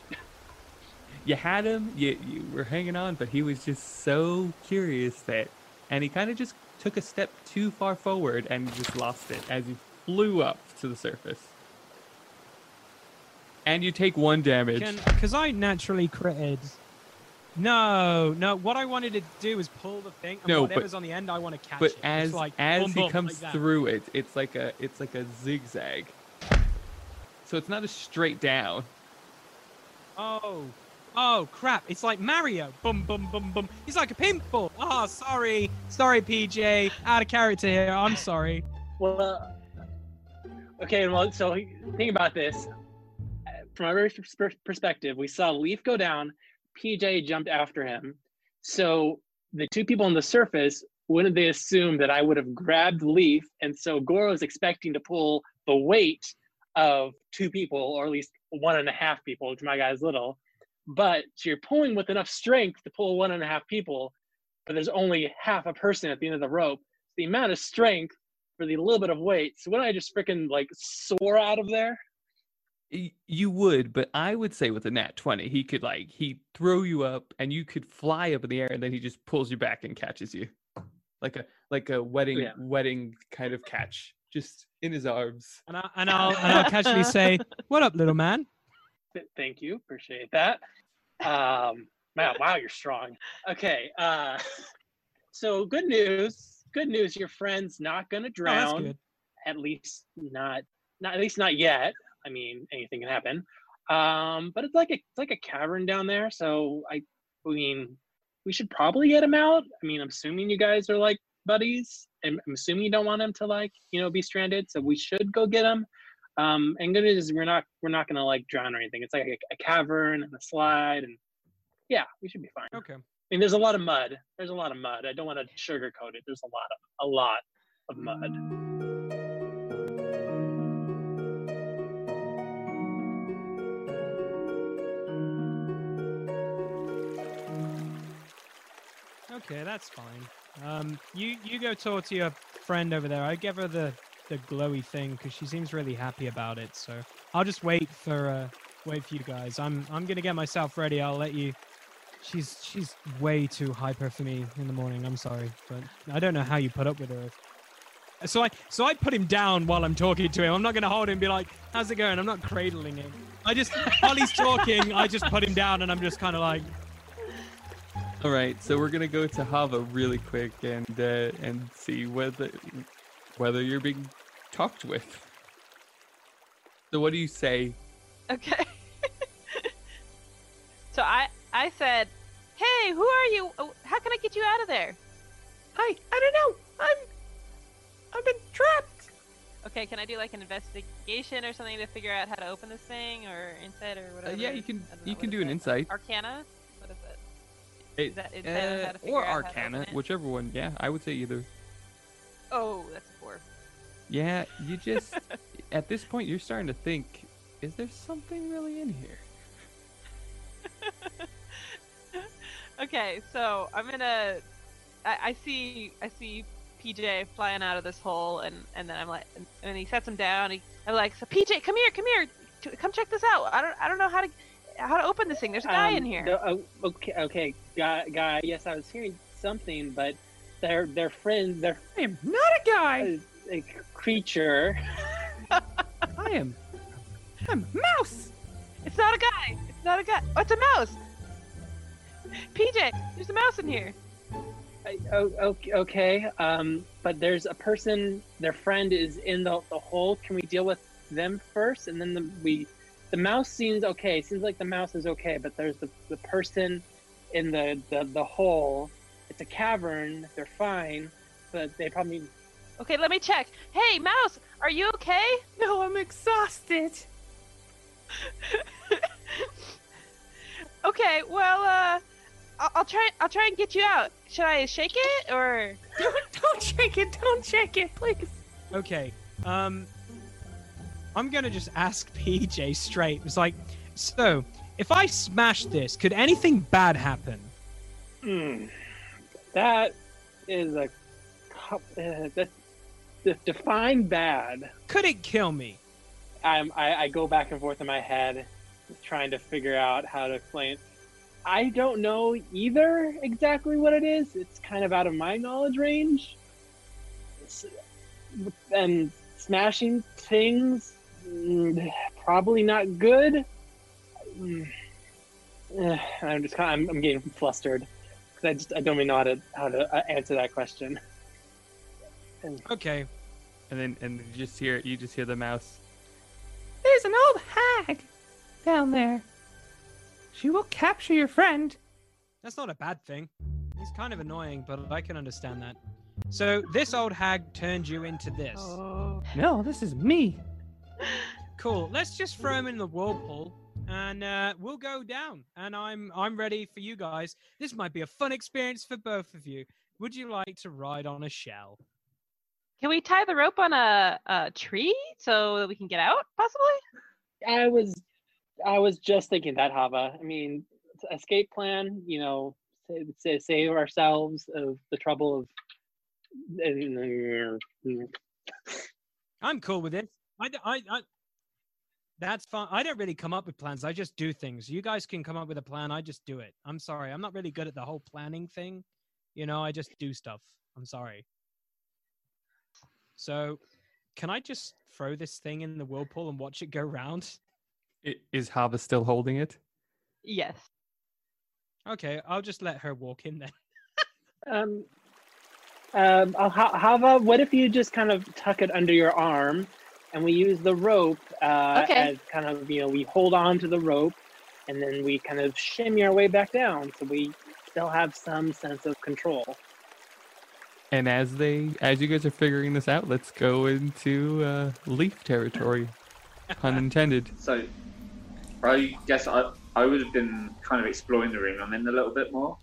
You had him, you you were hanging on, but he was just so curious that, and he kind of just took a step too far forward and just lost it as you flew up to the surface. And you take one damage. Because I naturally critted. No, no. What I wanted to do was pull the thing, and No, but- whatever's on the end, I want to catch but it. as it's like, as boom, he boom, comes like through it, it's like a it's like a zigzag. So it's not a straight down. Oh, oh crap! It's like Mario. Boom, boom, boom, boom. He's like a pinball. Oh, ah, sorry, sorry, PJ. Out of character here. I'm sorry. Well, okay. Well, so think about this. From our perspective, we saw Leaf go down. PJ jumped after him. So the two people on the surface, wouldn't they assume that I would have grabbed Leaf? And so Goro is expecting to pull the weight of two people, or at least one and a half people, which my guy's little. But so you're pulling with enough strength to pull one and a half people, but there's only half a person at the end of the rope. The amount of strength for the little bit of weight. So wouldn't I just freaking like soar out of there? You would, but I would say with a nat 20, he could like he throw you up and you could fly up in the air and then he just pulls you back and catches you. Like a like a wedding Yeah. wedding kind of catch. Just in his arms. And I and I'll and I'll casually say, "What up, little man?" Th- Thank you, appreciate that. Um, wow, wow, you're strong. Okay, uh, so good news. Good news. Your friend's not gonna Oh, drown. good. at least not, not at least not yet. I mean, anything can happen. Um, but it's like a it's like a cavern down there. So I, I mean, we should probably get him out. I mean, I'm assuming you guys are like buddies. I'm, I'm assuming you don't want him to like you know be stranded. So we should go get him. Um, and good news is we're not we're not gonna like drown or anything. It's like a, a cavern and a slide, and yeah, we should be fine. Okay. I mean, there's a lot of mud. There's a lot of mud. I don't want to sugarcoat it. There's a lot of a lot of mud. Okay, that's fine. Um, you you go talk to your friend over there. I give her the the glowy thing because she seems really happy about it. So I'll just wait for uh wait for you guys. I'm I'm gonna get myself ready. I'll let you. She's she's way too hyper for me in the morning. I'm sorry, but I don't know how you put up with her. So I so I put him down while I'm talking to him. I'm not gonna hold him be like, "How's it going?" I'm not cradling him. I just while he's talking, I just put him down and I'm just kind of like, All right, so we're gonna go to Hava really quick and uh, and see whether whether you're being talked with. So what do you say? Okay. so I I said, "Hey, who are you? Oh, How can I get you out of there?" I I don't know. I'm I've been trapped. Okay, can I do like an investigation or something to figure out how to open this thing, or insight, or Uh, whatever? yeah, you can don't know, you can do an it? insight. Arcana. What is it? It- Is that insight uh, or out how to Arcana, it? whichever one. Yeah, I would say either. Oh, that's a four. Yeah, you just at this point you're starting to think, is there something really in here? okay, so I'm gonna. I, I see. I see PJ flying out of this hole, and and then I'm like, and, and he sets him down. He, I'm like, so PJ, come here, come here, come check this out. I don't, I don't know how to, how to open this thing. There's a guy in Um, here. no, oh, okay, okay, guy, guy. Yes, I was hearing something, but their their friend, their I am not a guy. a creature. I am. I'm mouse. It's not a guy. It's not a guy. Oh, it's a mouse. PJ, there's a mouse in here. I, oh, okay, okay. Um, but there's a person. Their friend is in the the hole. Can we deal with them first, and then the, we? The mouse seems okay. Seems like the mouse is okay, but there's the the person in the the, the hole. It's a cavern. They're fine, but they probably Okay, let me check. Hey, mouse, are you okay? No, I'm exhausted. okay, well, uh, I'll, I'll try. I'll try and get you out. Should I shake it or? Don't don't shake it. Don't shake it, please. okay, um, I'm gonna just ask PJ straight. It's like, so if I smash this, could anything bad happen? Hmm. That is a cou- uh, that de- define bad. Could it kill me? I'm, I I go back and forth in my head, trying to figure out how to explain. I don't know either exactly what it is. It's kind of out of my knowledge range. And smashing things, mm, probably not good. Mm. Eh, I'm just kind of, I'm, I'm getting flustered because I just I don't even know how to how to uh, answer that question. Okay, And then and you just hear you just hear the mouse. There's an old hag down there. She will capture your friend. that's not a bad thing. He's kind of annoying, but I can understand that. So this old hag turned you into this. Oh. No, this is me. Cool. Let's just throw him in the whirlpool, and uh, we'll go down. And I'm I'm ready for you guys. This might be a fun experience for both of you. Would you like to ride on a shell? Can we tie the rope on a, a tree so that we can get out, possibly? I was I was just thinking that Hava. I mean, escape plan. You know, sa- sa- save ourselves of the trouble of. I'm cool with it. I, I, I, that's fine. I don't really come up with plans. I just do things. You guys can come up with a plan. I just do it. I'm sorry. I'm not really good at the whole planning thing. You know, I just do stuff. I'm sorry. So, can I just throw this thing in the whirlpool and watch it go round? I- Is Hava still holding it? Yes. Okay, I'll just let her walk in then. Um, um, uh, Ha- Hava, what if you just kind of tuck it under your arm, and we use the rope uh, Okay. as kind of you know we hold on to the rope, and then we kind of shimmy our way back down, so we still have some sense of control. And as they, as you guys are figuring this out, let's go into uh, leaf territory. Pun intended. So, I guess I I would have been kind of exploring the room. I'm in a little bit more.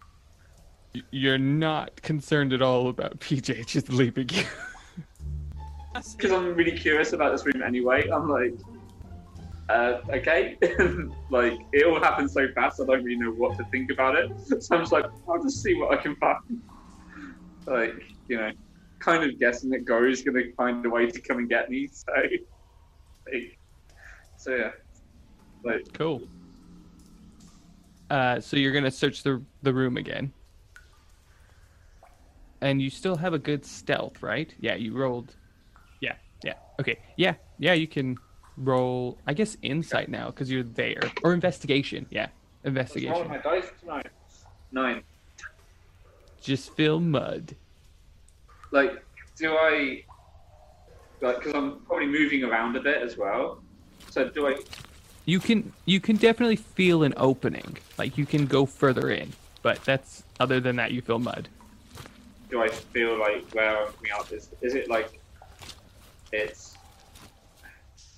You're not concerned at all about PJ just leaving you. because I'm really curious about this room anyway. I'm like, uh, okay, like it all happens so fast. I don't really know what to think about it. So I'm just like, I'll just see what I can find. Like, you know, kind of guessing that Goro's gonna find a way to come and get me. So, like, so yeah, like Cool. Uh, so you're gonna search the the room again, and you still have a good stealth, right? Yeah, you rolled. Yeah, yeah. Okay, yeah, yeah. You can roll. I guess insight now because you're there, or investigation. Yeah, what's wrong with investigation. my dice tonight? Nine. Just feel mud. Like, do I? Like, because I'm probably moving around a bit as well. So do I? You can you can definitely feel an opening. Like you can go further in, but that's other than that, you feel mud. do I feel like where I'm coming out is is it like it's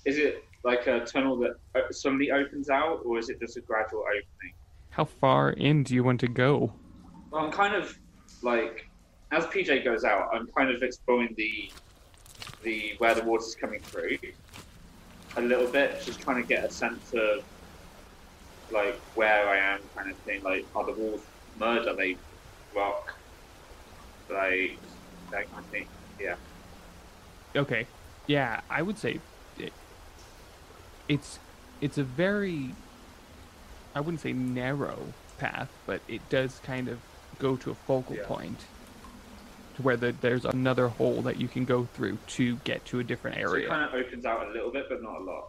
is it like a tunnel that uh, suddenly opens out or is it just a gradual opening? How far in do you want to go? Well, I'm kind of like as PJ goes out, I'm kind of exploring the the where the water's coming through a little bit, just trying to get a sense of like where I am, kind of thing. Like, are the walls mud? Are they rock? Like that kind of thing. Yeah. Okay. Yeah, I would say it, it's it's a very I wouldn't say narrow path, but it does kind of go to a focal Yeah. point to where the, there's another hole that you can go through to get to a different So it kind of opens out a little bit, but not a lot.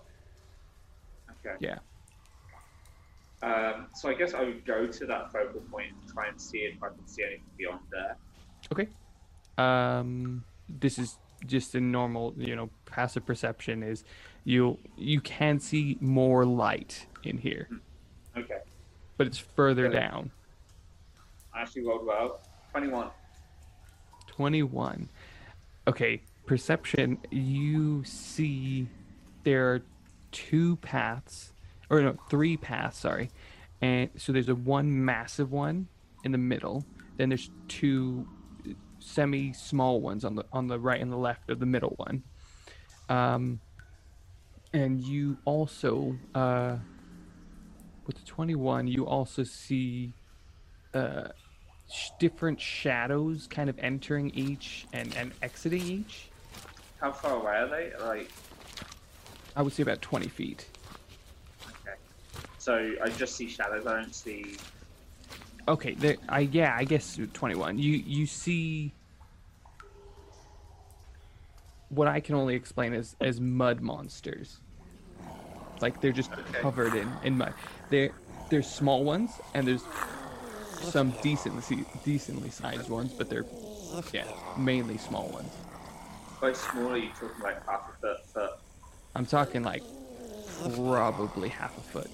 Okay. Yeah. Um, so I guess I would go to that focal point and try and see if I can see anything beyond there. Okay. Um, this is just a normal, you know, passive perception. Is you you can see more light in here, Okay. but it's further Okay. down. I actually rolled well. 21. 21. Okay, perception. You see there are two paths, or no, three paths, sorry. And so there's a one massive one in the middle, then there's two semi small ones on the on the right and the left of the middle one. Um and you also uh with the 21 you also see uh sh- different shadows kind of entering each and, and exiting each. How far away are they? Like, I would say about 20 feet. okay. So I just see shadows. I don't see. Okay, there. I yeah, I guess 21. You you see what I can only explain as as mud monsters. Like they're just Okay. covered in in mud. There there's small ones and there's some decently decently sized ones, but they're yeah mainly small ones. Quite small. Are you talking like half a foot, foot? I'm talking like probably half a foot.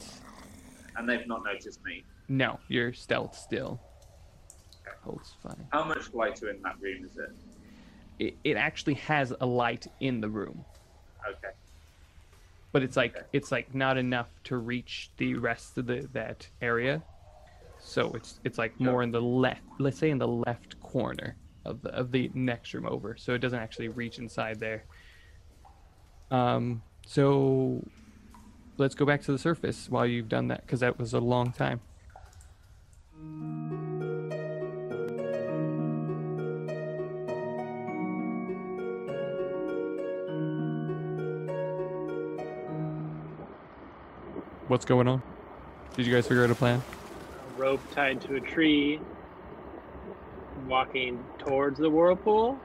And they've not noticed me. No, you're stealth still holds fine. How much lighter in that room is it? It, it actually has a light in the room, Okay. but it's like Okay. it's like not enough to reach the rest of the that area. So it's it's like more in the left, let's say in the left corner of the of the next room over. So it doesn't actually reach inside there. Um. So let's go back to the surface while you've done that because that was a long time. What's going on? Did you guys figure out a plan? A rope tied to a tree, walking towards the whirlpool.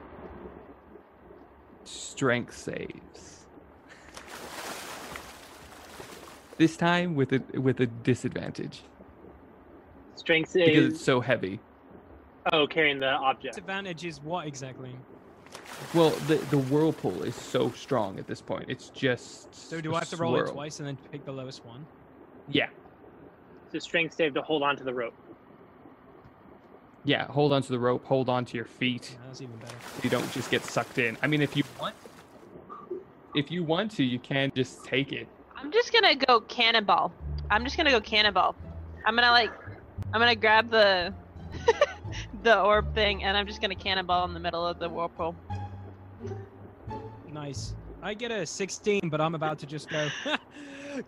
Strength saves. This time with a with a disadvantage Strength saves because is it's so heavy. oh carrying the object. Disadvantage is what exactly? Well, the the whirlpool is so strong at this point. It's just. So do I have to roll it twice and then pick the lowest one? Yeah, It's a strength save to hold on to the rope. yeah. Hold on to the rope. Hold on to your feet. Yeah, that's even better. You don't just get sucked in. I mean, if you want, if you want to, you can just take it. I'm just gonna go cannonball. I'm just gonna go cannonball. I'm gonna like, I'm gonna grab the the orb thing, and I'm just gonna cannonball in the middle of the whirlpool. Nice. I get a 16, but I'm about to just go,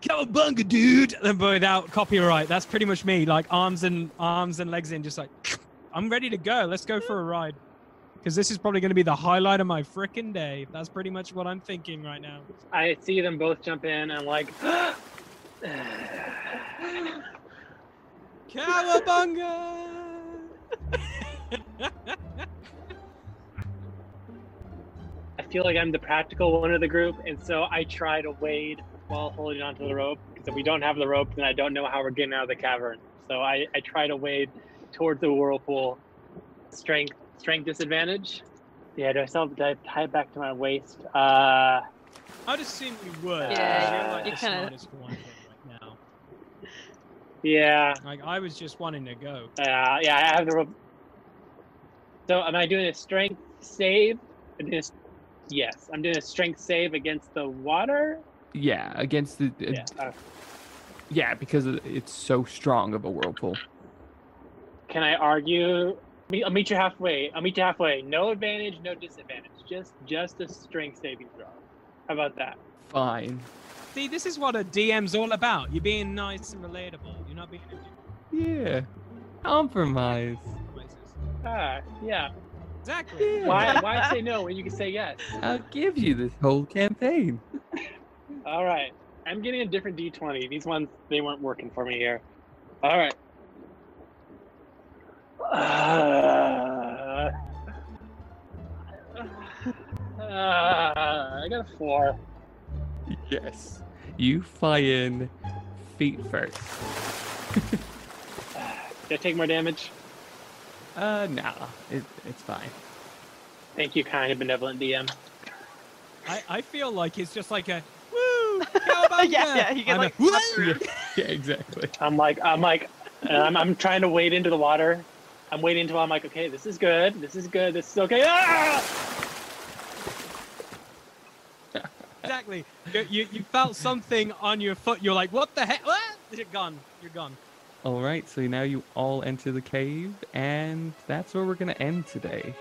Cowabunga, dude! And without copyright, that's pretty much me. Like arms and arms and legs in, just like, I'm ready to go. Let's go for a ride. Because this is probably going to be the highlight of my frickin' day. That's pretty much what I'm thinking right now. I see them both jump in and like, Cowabunga! I feel like I'm the practical one of the group, and so I try to wade while holding onto the rope. Because if we don't have the rope, then I don't know how we're getting out of the cavern. So I, I try to wade towards the whirlpool. Strength strength disadvantage. Yeah, do I still have to tie it back to my waist? Uh, I'd assume you would. Yeah, you're like you the kinda- one here right now. yeah, Like I was just wanting to go. uh, yeah, I have the rope. So am I doing a strength save? I'm doing a s- yes, I'm doing a strength save against the water. Yeah, against the. uh, Yeah. uh, yeah, because it's so strong of a whirlpool. Can I argue? I'll meet you halfway. I'll meet you halfway. No advantage, no disadvantage. Just just a strength saving throw. How about that? Fine. See, this is what a DM's all about. You're being nice and relatable. You're not being. Yeah. Compromise. Ah, yeah. Exactly. Yeah. Why why say no when you can say yes? I'll give you this whole campaign. All right. I'm getting a different D20. These ones they weren't working for me here. All right. Uh, uh, I got a four. Yes. You fly in feet first. Did I take more damage? Uh, nah. It, it's fine. Thank you, kind and benevolent DM. I, I feel like it's just like a woo, cowabunga. Yeah, yeah, you get, I'm like, "Woo!" Yeah, yeah, exactly. I'm like, I'm like, and I'm, I'm trying to wade into the water. I'm waiting until I'm like, okay, this is good. This is good. This is okay. Ah! exactly. You, you, you felt something on your foot. You're like, what the heck? What? You're gone. You're gone. All right, so now you all enter the cave, and that's where we're going to end today.